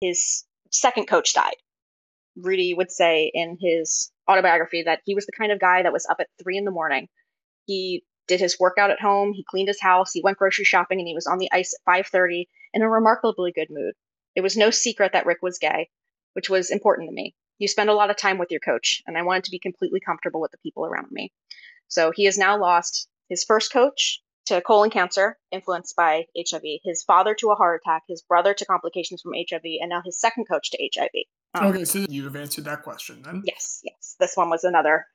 his second coach died. Rudy would say in his autobiography that he was the kind of guy that was up at three in the morning. He did his workout at home, he cleaned his house, he went grocery shopping, and he was on the ice at 5:30 in a remarkably good mood. It was no secret that Rick was gay, which was important to me. You spend a lot of time with your coach, and I wanted to be completely comfortable with the people around me. So he has now lost his first coach to colon cancer, influenced by HIV, his father to a heart attack, his brother to complications from HIV, and now his second coach to HIV. Um, Okay, so you've answered that question then. Yes, yes. This one was another.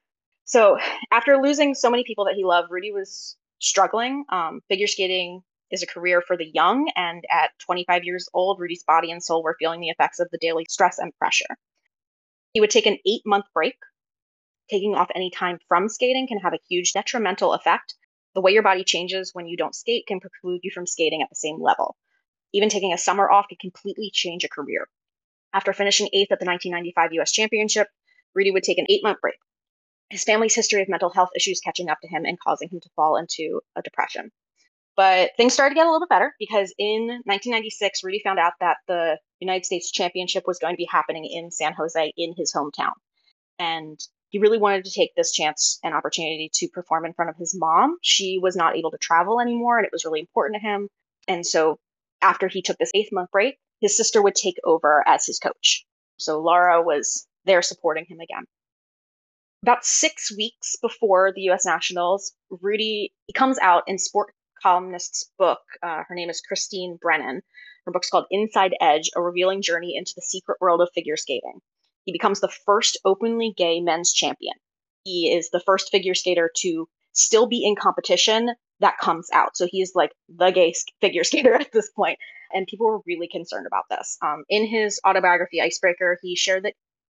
So after losing so many people that he loved, Rudy was struggling. Um, figure skating is a career for the young, and at 25 years old, Rudy's body and soul were feeling the effects of the daily stress and pressure. He would take an eight month break. Taking off any time from skating can have a huge detrimental effect. The way your body changes when you don't skate can preclude you from skating at the same level. Even taking a summer off could completely change a career. After finishing eighth at the 1995 US Championship, Rudy would take an eight month break. His family's history of mental health issues catching up to him and causing him to fall into a depression. But things started to get a little bit better because in 1996, Rudy found out that the United States Championship was going to be happening in San Jose in his hometown. And he really wanted to take this chance and opportunity to perform in front of his mom. She was not able to travel anymore, and it was really important to him. And so, after he took this eighth month break, his sister would take over as his coach. So, Laura was there supporting him again. About six weeks before the US Nationals, Rudy he comes out in Sport Columnist's book. Uh, her name is Christine Brennan. Her book's called Inside Edge A Revealing Journey into the Secret World of Figure Skating. He becomes the first openly gay men's champion. He is the first figure skater to still be in competition that comes out. So he is like the gay figure skater at this point, and people were really concerned about this. Um, in his autobiography, Icebreaker, he shared that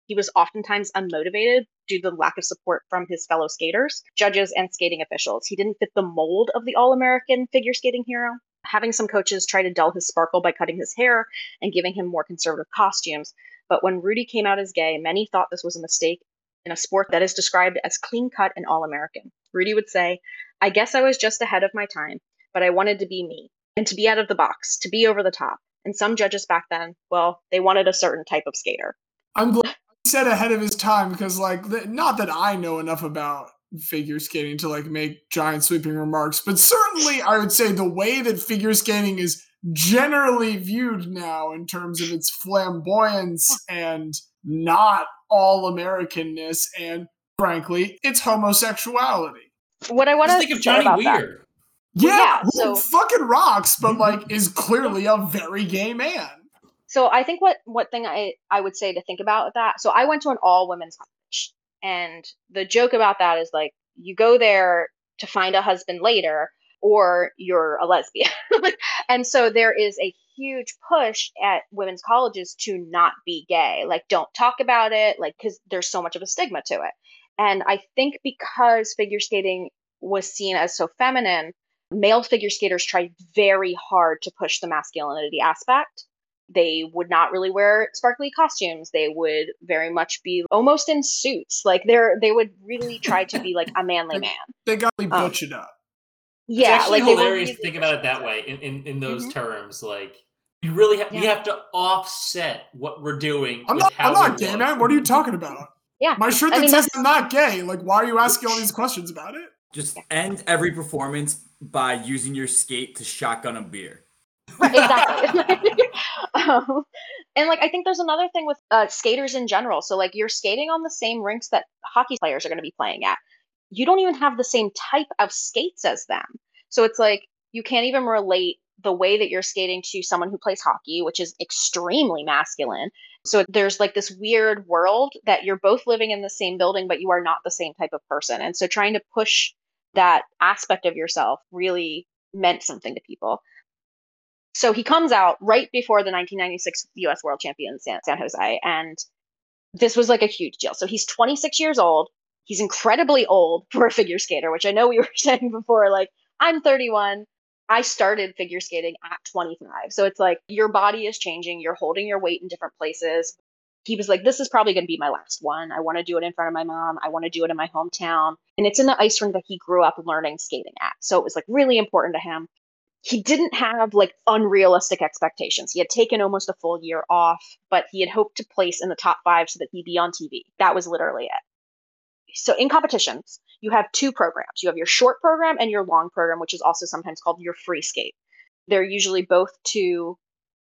he was oftentimes unmotivated due to the lack of support from his fellow skaters, judges, and skating officials. He didn't fit the mold of the all American figure skating hero. Having some coaches try to dull his sparkle by cutting his hair and giving him more conservative costumes. But when Rudy came out as gay, many thought this was a mistake in a sport that is described as clean cut and all American. Rudy would say, I guess I was just ahead of my time, but I wanted to be me and to be out of the box, to be over the top. And some judges back then, well, they wanted a certain type of skater. I'm glad he said ahead of his time because, like, not that I know enough about figure skating to like make giant sweeping remarks, but certainly I would say the way that figure skating is generally viewed now in terms of its flamboyance and not all Americanness and frankly its homosexuality. What I want to think of Johnny about that- Weir. Yeah, Yeah, who so- fucking rocks, but mm-hmm. like is clearly a very gay man. So I think what what thing I I would say to think about that. So I went to an all women's college, and the joke about that is like you go there to find a husband later, or you're a lesbian. and so there is a huge push at women's colleges to not be gay. Like don't talk about it, like because there's so much of a stigma to it. And I think because figure skating was seen as so feminine, male figure skaters tried very hard to push the masculinity aspect they would not really wear sparkly costumes they would very much be almost in suits like they're they would really try to be like a manly man They got me Um, butch it up. It's yeah actually like they were hilarious to think about it that way in, in, in those Mhm. terms. Like you really have we have to offset what we're doing. I'm with not. how I'm not we gay, man. What are you talking about? Yeah, My shirt I that mean, says I'm not gay. Like, why are you asking all these questions about it? Just end every performance by using your skate to shotgun a beer. Exactly um, and like I think there's another thing with uh, skaters in general. So like you're skating on the same rinks that hockey players are going to be playing at. You don't even have the same type of skates as them. So it's like you can't even relate the way that you're skating to someone who plays hockey, which is extremely masculine. So there's like this weird world that you're both living in the same building, but you are not the same type of person. And so trying to push that aspect of yourself really meant something to people. So he comes out right before the 1996 US World Champions San, San Jose. And this was like a huge deal. So he's 26 years old. He's incredibly old for a figure skater, which I know we were saying before. Like, I'm 31. I started figure skating at 25. So it's like your body is changing, you're holding your weight in different places. He was like, This is probably going to be my last one. I want to do it in front of my mom. I want to do it in my hometown. And it's in the ice rink that he grew up learning skating at. So it was like really important to him. He didn't have like unrealistic expectations. He had taken almost a full year off, but he had hoped to place in the top five so that he'd be on TV. That was literally it so in competitions, you have two programs. You have your short program and your long program, which is also sometimes called your free skate. They're usually both to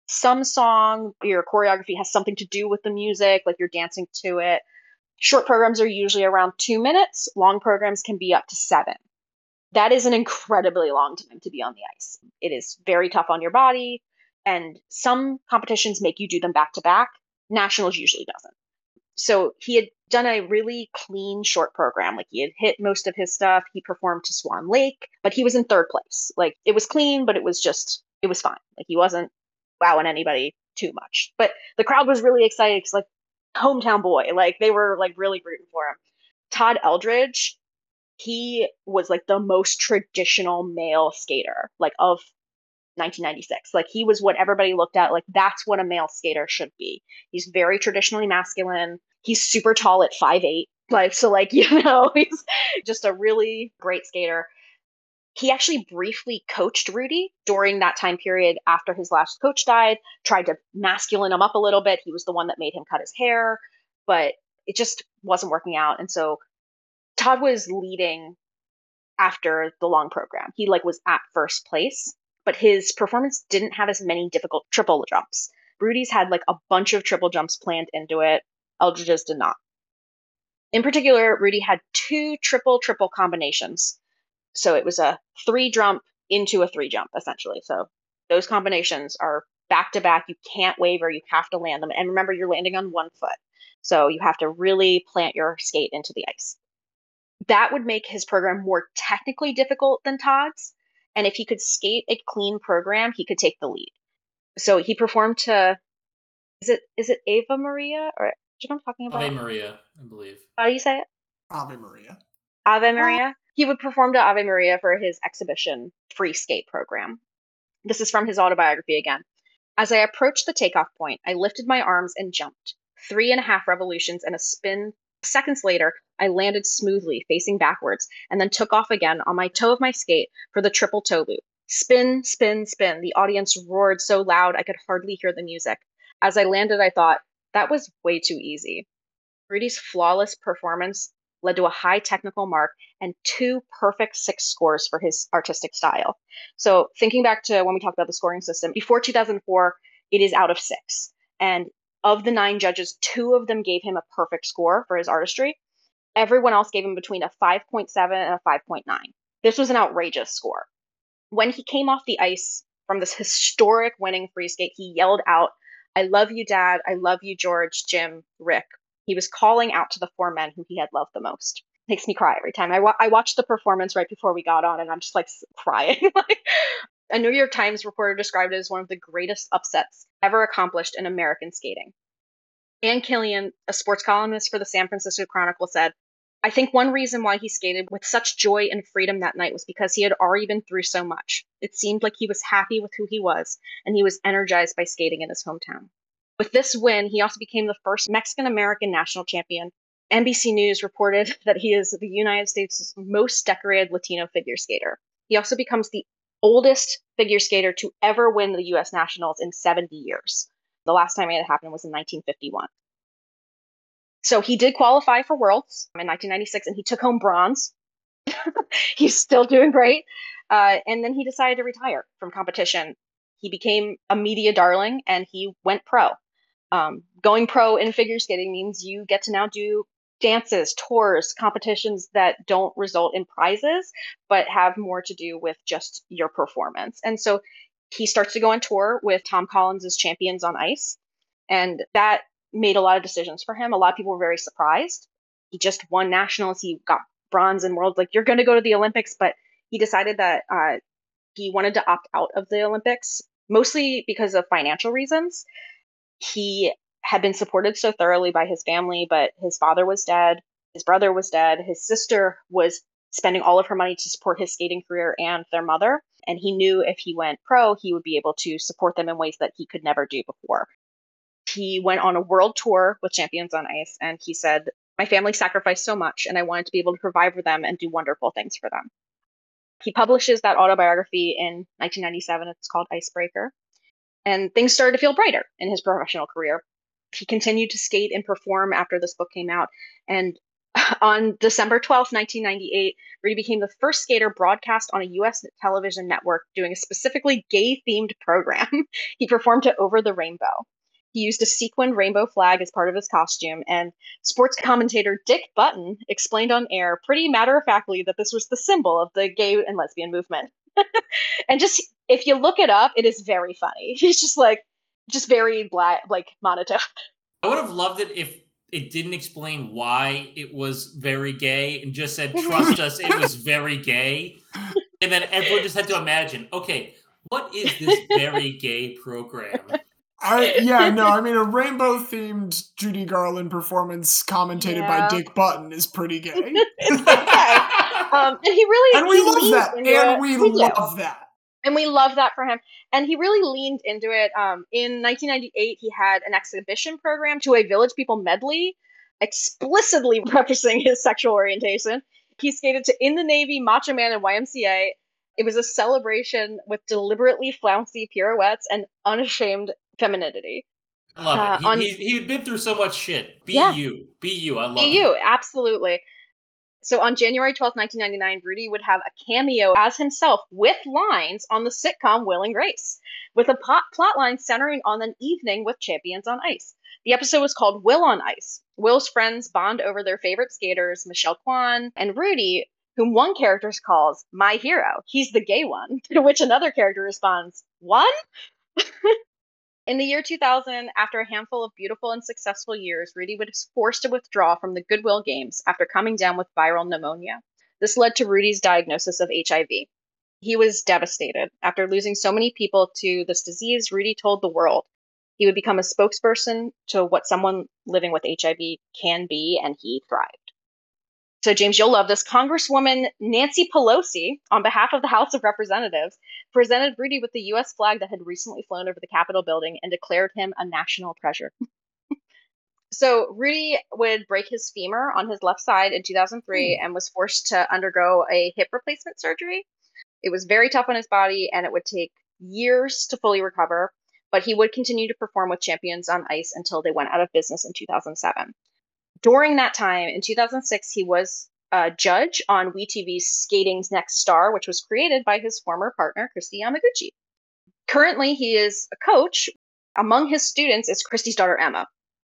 some song, your choreography has something to do with the music, like you're dancing to it. Short programs are usually around two minutes, long programs can be up to seven. That is an incredibly long time to be on the ice. It is very tough on your body, and some competitions make you do them back to back. Nationals usually doesn't. So he had done a really clean short program. Like he had hit most of his stuff. He performed to Swan Lake, but he was in third place. Like it was clean, but it was just, it was fine. Like he wasn't wowing anybody too much. But the crowd was really excited because, like, hometown boy, like they were like really rooting for him. Todd Eldredge, he was like the most traditional male skater, like of 1996. Like he was what everybody looked at, like that's what a male skater should be. He's very traditionally masculine he's super tall at five eight. Like so, like you know, he's just a really great skater. He actually briefly coached Rudy during that time period after his last coach died. Tried to masculine him up a little bit. He was the one that made him cut his hair, but it just wasn't working out. And so Todd was leading after the long program. He like was at first place, but his performance didn't have as many difficult triple jumps. Rudy's had like a bunch of triple jumps planned into it. Eldredge's did not. In particular, Rudy had two triple triple combinations. So it was a three jump into a three jump, essentially. So those combinations are back to back. You can't waver, you have to land them. And remember, you're landing on one foot. So you have to really plant your skate into the ice. That would make his program more technically difficult than Todd's. And if he could skate a clean program, he could take the lead. So he performed to is it is it Ava Maria or you know I'm talking about? Ave Maria, I believe. How do you say it? Ave Maria. Ave Maria. He would perform to Ave Maria for his exhibition free skate program. This is from his autobiography again. As I approached the takeoff point, I lifted my arms and jumped. Three and a half revolutions and a spin. Seconds later, I landed smoothly, facing backwards, and then took off again on my toe of my skate for the triple toe loop. Spin, spin, spin. The audience roared so loud I could hardly hear the music. As I landed, I thought, that was way too easy. Rudy's flawless performance led to a high technical mark and two perfect six scores for his artistic style. So, thinking back to when we talked about the scoring system, before 2004, it is out of six. And of the nine judges, two of them gave him a perfect score for his artistry. Everyone else gave him between a 5.7 and a 5.9. This was an outrageous score. When he came off the ice from this historic winning free skate, he yelled out I love you, Dad. I love you, George, Jim, Rick. He was calling out to the four men who he had loved the most. Makes me cry every time. I, wa- I watched the performance right before we got on, and I'm just like crying. a New York Times reporter described it as one of the greatest upsets ever accomplished in American skating. Ann Killion, a sports columnist for the San Francisco Chronicle, said, I think one reason why he skated with such joy and freedom that night was because he had already been through so much. It seemed like he was happy with who he was, and he was energized by skating in his hometown. With this win, he also became the first Mexican American national champion. NBC News reported that he is the United States' most decorated Latino figure skater. He also becomes the oldest figure skater to ever win the US Nationals in 70 years. The last time it happened was in 1951. So he did qualify for Worlds in 1996 and he took home bronze. He's still doing great. Uh, and then he decided to retire from competition. he became a media darling and he went pro. Um, going pro in figure skating means you get to now do dances, tours, competitions that don't result in prizes, but have more to do with just your performance. And so he starts to go on tour with Tom Collins' Champions on Ice. And that made a lot of decisions for him. A lot of people were very surprised. He just won nationals. He got bronze in world. Like, you're going to go to the Olympics, but he decided that uh, he wanted to opt out of the Olympics, mostly because of financial reasons. He had been supported so thoroughly by his family, but his father was dead, his brother was dead, his sister was spending all of her money to support his skating career and their mother. And he knew if he went pro, he would be able to support them in ways that he could never do before. He went on a world tour with Champions on Ice, and he said, My family sacrificed so much, and I wanted to be able to provide for them and do wonderful things for them. He publishes that autobiography in 1997. It's called Icebreaker. And things started to feel brighter in his professional career. He continued to skate and perform after this book came out. And on December 12, 1998, Rudy became the first skater broadcast on a U.S. television network doing a specifically gay themed program. he performed to Over the Rainbow. He used a sequined rainbow flag as part of his costume, and sports commentator Dick Button explained on air pretty matter of factly that this was the symbol of the gay and lesbian movement. and just if you look it up, it is very funny. He's just like, just very black, like monotone. I would have loved it if it didn't explain why it was very gay and just said, trust us, it was very gay. And then everyone just had to imagine, okay, what is this very gay program? I yeah, no, I mean a rainbow themed Judy Garland performance commentated Yeah. by Dick Button is pretty gay. Um, and he really and we love that. And it. we do. love that. And we love that for him. And he really leaned into it. Um, in 1998, he had an exhibition program to a Village People medley, explicitly referencing his sexual orientation. He skated to In the Navy, Macho Man, and YMCA. It was a celebration with deliberately flouncy pirouettes and unashamed femininity. I love Uh, it. He, on- he, he'd been through so much shit. Be Yeah. you. Be you. I love Be it. you, absolutely. So on January 12th, 1999, Rudy would have a cameo as himself with lines on the sitcom Will and Grace, with a plot plotline centering on an evening with champions on ice. The episode was called Will on Ice. Will's friends bond over their favorite skaters, Michelle Kwan and Rudy, whom one character calls my hero. He's the gay one, to which another character responds, One? In the year 2000, after a handful of beautiful and successful years, Rudy was forced to withdraw from the Goodwill Games after coming down with viral pneumonia. This led to Rudy's diagnosis of HIV. He was devastated. After losing so many people to this disease, Rudy told the world he would become a spokesperson to what someone living with HIV can be, and he thrived. So, James, you'll love this. Congresswoman Nancy Pelosi, on behalf of the House of Representatives, presented Rudy with the U.S. flag that had recently flown over the Capitol building and declared him a national treasure. so, Rudy would break his femur on his left side in 2003 hmm. and was forced to undergo a hip replacement surgery. It was very tough on his body and it would take years to fully recover, but he would continue to perform with Champions on Ice until they went out of business in 2007. During that time, in 2006, he was a judge on WeTV's Skating's Next Star, which was created by his former partner, Kristi Yamaguchi. Currently, he is a coach. Among his students is Kristi's daughter, Emma.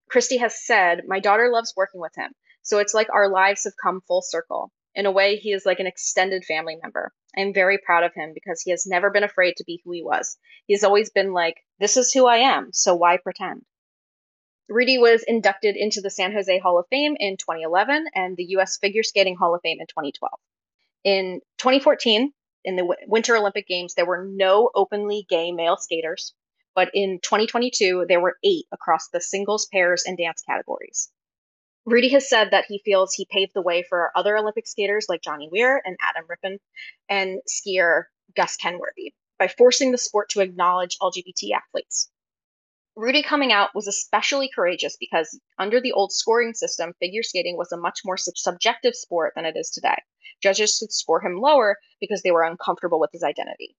Christy has said, My daughter loves working with him. So it's like our lives have come full circle. In a way, he is like an extended family member. I'm very proud of him because he has never been afraid to be who he was. He's always been like, This is who I am, so why pretend? Rudy was inducted into the San Jose Hall of Fame in 2011 and the U.S. Figure Skating Hall of Fame in 2012. In 2014, in the Wi- Winter Olympic Games, there were no openly gay male skaters, but in 2022, there were eight across the singles, pairs, and dance categories. Rudy has said that he feels he paved the way for other Olympic skaters like Johnny Weir and Adam Rippon and skier Gus Kenworthy by forcing the sport to acknowledge LGBT athletes. Rudy coming out was especially courageous because under the old scoring system, figure skating was a much more sub- subjective sport than it is today. Judges could score him lower because they were uncomfortable with his identity.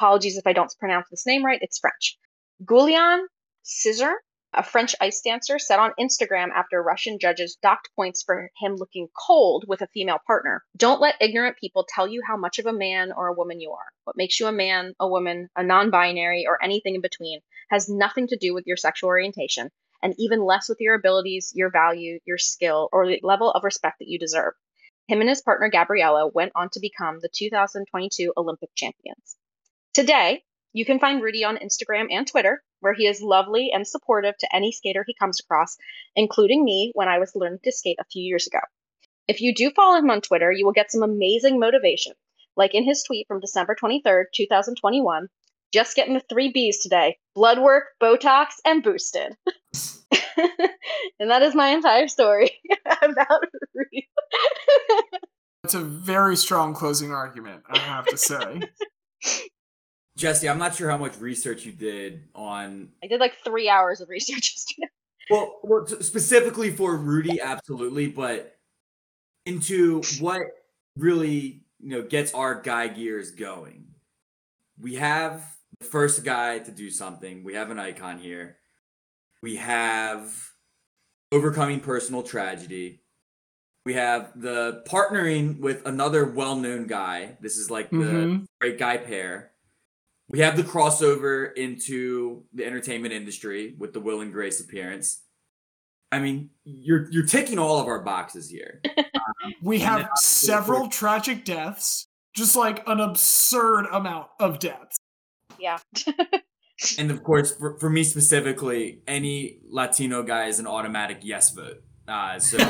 Apologies if I don't pronounce this name right, it's French. Guillaume Cizeron A French ice dancer said on Instagram after Russian judges docked points for him looking cold with a female partner. Don't let ignorant people tell you how much of a man or a woman you are. What makes you a man, a woman, a non binary, or anything in between has nothing to do with your sexual orientation, and even less with your abilities, your value, your skill, or the level of respect that you deserve. Him and his partner Gabriella went on to become the 2022 Olympic champions. Today, you can find Rudy on Instagram and Twitter, where he is lovely and supportive to any skater he comes across, including me when I was learning to skate a few years ago. If you do follow him on Twitter, you will get some amazing motivation, like in his tweet from December 23rd, 2021. Just getting the three B's today blood work, Botox, and boosted. and that is my entire story about Rudy. It's a very strong closing argument, I have to say. Jesse, I'm not sure how much research you did on I did like three hours of research yesterday. well, well, specifically for Rudy, absolutely, but into what really you know gets our guy gears going. We have the first guy to do something. We have an icon here. We have overcoming personal tragedy. We have the partnering with another well-known guy. This is like the Mhm. great guy pair. We have the crossover into the entertainment industry with the Will and Grace appearance. I mean, you're you're ticking all of our boxes here. We And have then- several tragic deaths, just like an absurd amount of deaths. Yeah. And of course, for, for me specifically, any Latino guy is an automatic yes vote. Uh, so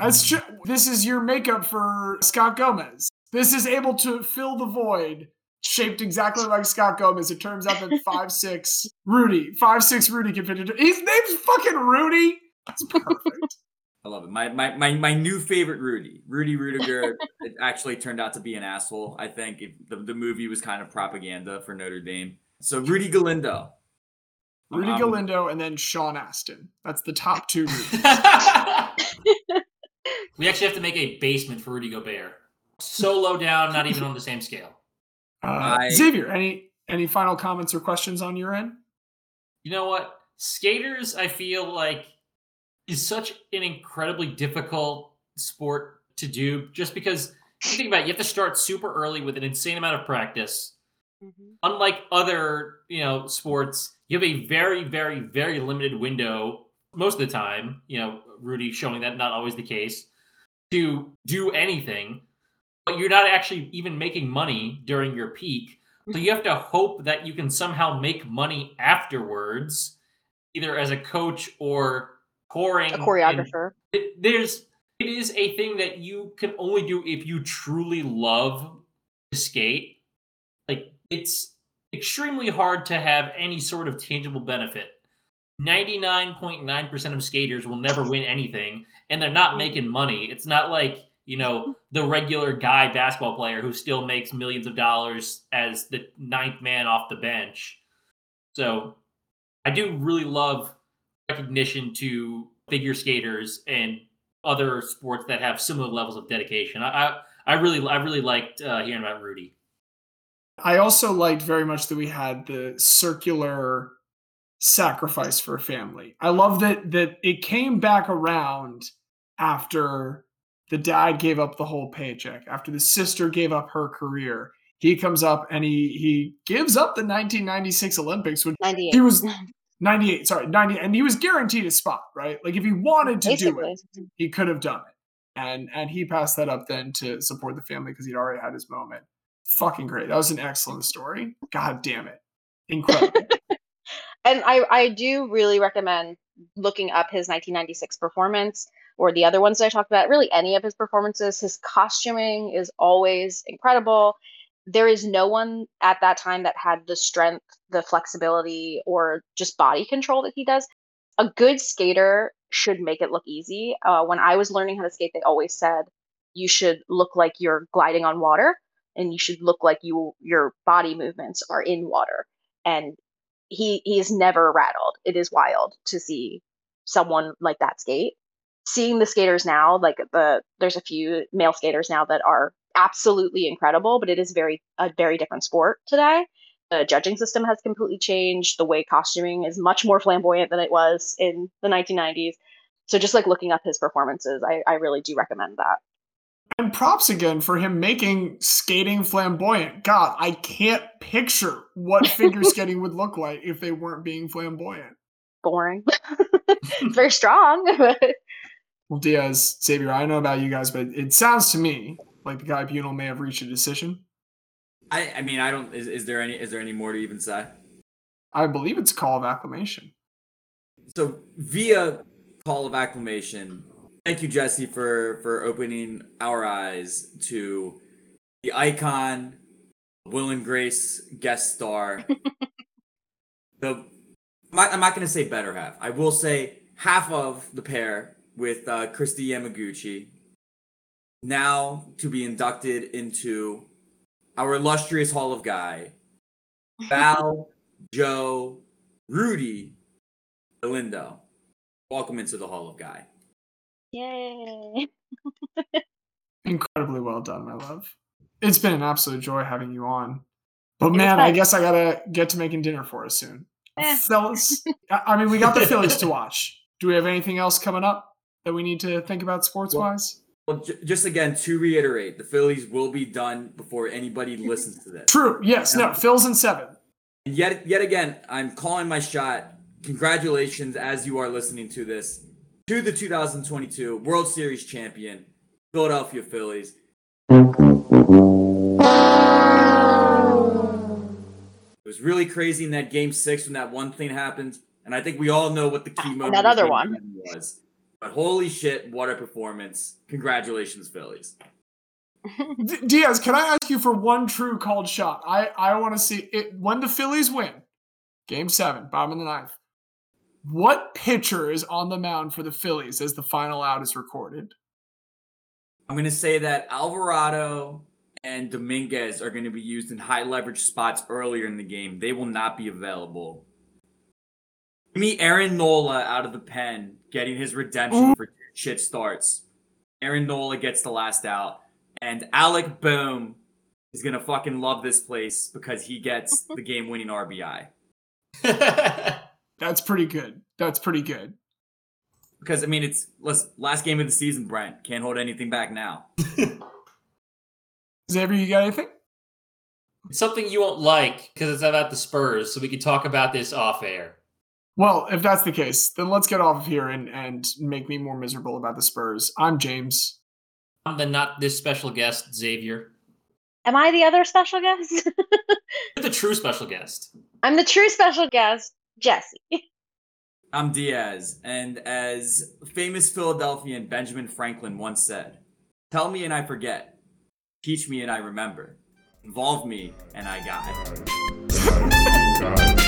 That's true. This is your makeup for Scott Gomez. This is able to fill the void, shaped exactly like Scott Gomez. It turns out that five six Rudy, five six Rudy can fit into. His name's fucking Rudy. That's perfect. I love it. My, my my my new favorite Rudy, Rudy Ruettiger, it actually turned out to be an asshole. I think it, the the movie was kind of propaganda for Notre Dame. So Rudy Galindo. Rudy Um, Galindo and then Sean Astin. That's the top two. Rudys. we actually have to make a basement for Rudy Gobert. So low down, not even on the same scale. Uh, I- Xavier, any any final comments or questions on your end? You know what? Skaters, I feel like, is such an incredibly difficult sport to do just because you think about it, you have to start super early with an insane amount of practice. Mm-hmm. Unlike other, you know, sports, you have a very, very, very limited window most of the time, you know, Rudy showing that not always the case, to do anything. But you're not actually even making money during your peak. So you have to hope that you can somehow make money afterwards, either as a coach or touring. A choreographer. it, there's it is a thing that you can only do if you truly love to skate. Like it's extremely hard to have any sort of tangible benefit. 99.9% of skaters will never win anything and they're not mm. making money. It's not like, you know, the regular guy basketball player who still makes millions of dollars as the ninth man off the bench. So I do really love recognition to figure skaters and other sports that have similar levels of dedication. I I, I really I really liked uh, hearing about Rudy. I also liked very much that we had the circular sacrifice for family. I love that that it came back around after the dad gave up the whole paycheck, after the sister gave up her career. He comes up and he he gives up the 1996 Olympics, which 98. he was 98, sorry, 90, and he was guaranteed a spot, right? Like if he wanted to do it, he could have done it. And and he passed that up then to support the family because he'd already had his moment. Fucking great. That was an excellent story. God damn it. Incredible. and I, I do really recommend looking up his 1996 performance or the other ones that I talked about. Really, any of his performances. His costuming is always incredible. There is no one at that time that had the strength, the flexibility, or just body control that he does. A good skater should make it look easy. Uh, when I was learning how to skate, they always said you should look like you're gliding on water, and you should look like you your body movements are in water. And he he is never rattled. It is wild to see someone like that skate. Seeing the skaters now, like the there's a few male skaters now that are absolutely incredible, but it is very a very different sport today. the judging system has completely changed. The way costuming is much more flamboyant than it was in the 1990s. So just like looking up his performances, I, I really do recommend that. And props again for him making skating flamboyant. God, I can't picture what figure skating would look like if they weren't being flamboyant. Boring. it's very strong. but Well, Diaz, Xavier, I don't know about you guys, but it sounds to me like the guy Bunal may have reached a decision. I, I mean, I don't. Is, is there any? Is there any more to even say? I believe it's a call of acclamation. So via call of acclamation, thank you, Jesse, for for opening our eyes to the icon, Will and Grace guest star. the I'm not, I'm not going to say better half. I will say half of the pair with uh, Kristi Yamaguchi. Now to be inducted into our illustrious Hall of Guy, Val, Joe, Rudy, Galindo. Welcome into the Hall of Guy. Yay. Incredibly well done, my love. It's been an absolute joy having you on. But was man, I guess I gotta get to making dinner for us soon. Eh. Fellas, I I mean, we got the Phillies to watch. Do we have anything else coming up that we need to think about sports wise? Well, j- just again to reiterate, the Phillies will be done before anybody listens to this. True. Yes. No. Phil's in seven. And yet, yet again, I'm calling my shot. Congratulations, as you are listening to this, to the 2022 World Series champion, Philadelphia Phillies. It was really crazy in that game six when that one thing happened. And I think we all know what the key ah, moment that of other one. was. But holy shit, what a performance. Congratulations, Phillies. D- Diaz, can I ask you for one true called shot? I, I want to see it when the Phillies win, game seven, bottom of the ninth. What pitcher is on the mound for the Phillies as the final out is recorded? I'm going to say that Alvarado and Dominguez are going to be used in high leverage spots earlier in the game. They will not be available. Give me Aaron Nola out of the pen, getting his redemption for shit starts. Aaron Nola gets the last out, and Alec Bohm is going to fucking love this place because he gets the game winning RBI. That's pretty good. That's pretty good. Because, I mean, it's let's, last game of the season, Brent. Can't hold anything back now. Xavier, you got anything? Something you won't like because it's about the Spurs, so we can talk about this off air. Well, if that's the case, then let's get off of here and, and make me more miserable about the Spurs. I'm James. I'm the not this special guest, Xavier. Am I the other special guest? You're the true special guest. I'm the true special guest, Jesse. I'm Diaz, and as famous Philadelphian Benjamin Franklin once said, Tell me and I forget, teach me and I remember, involve me and I got it. Guys, guys,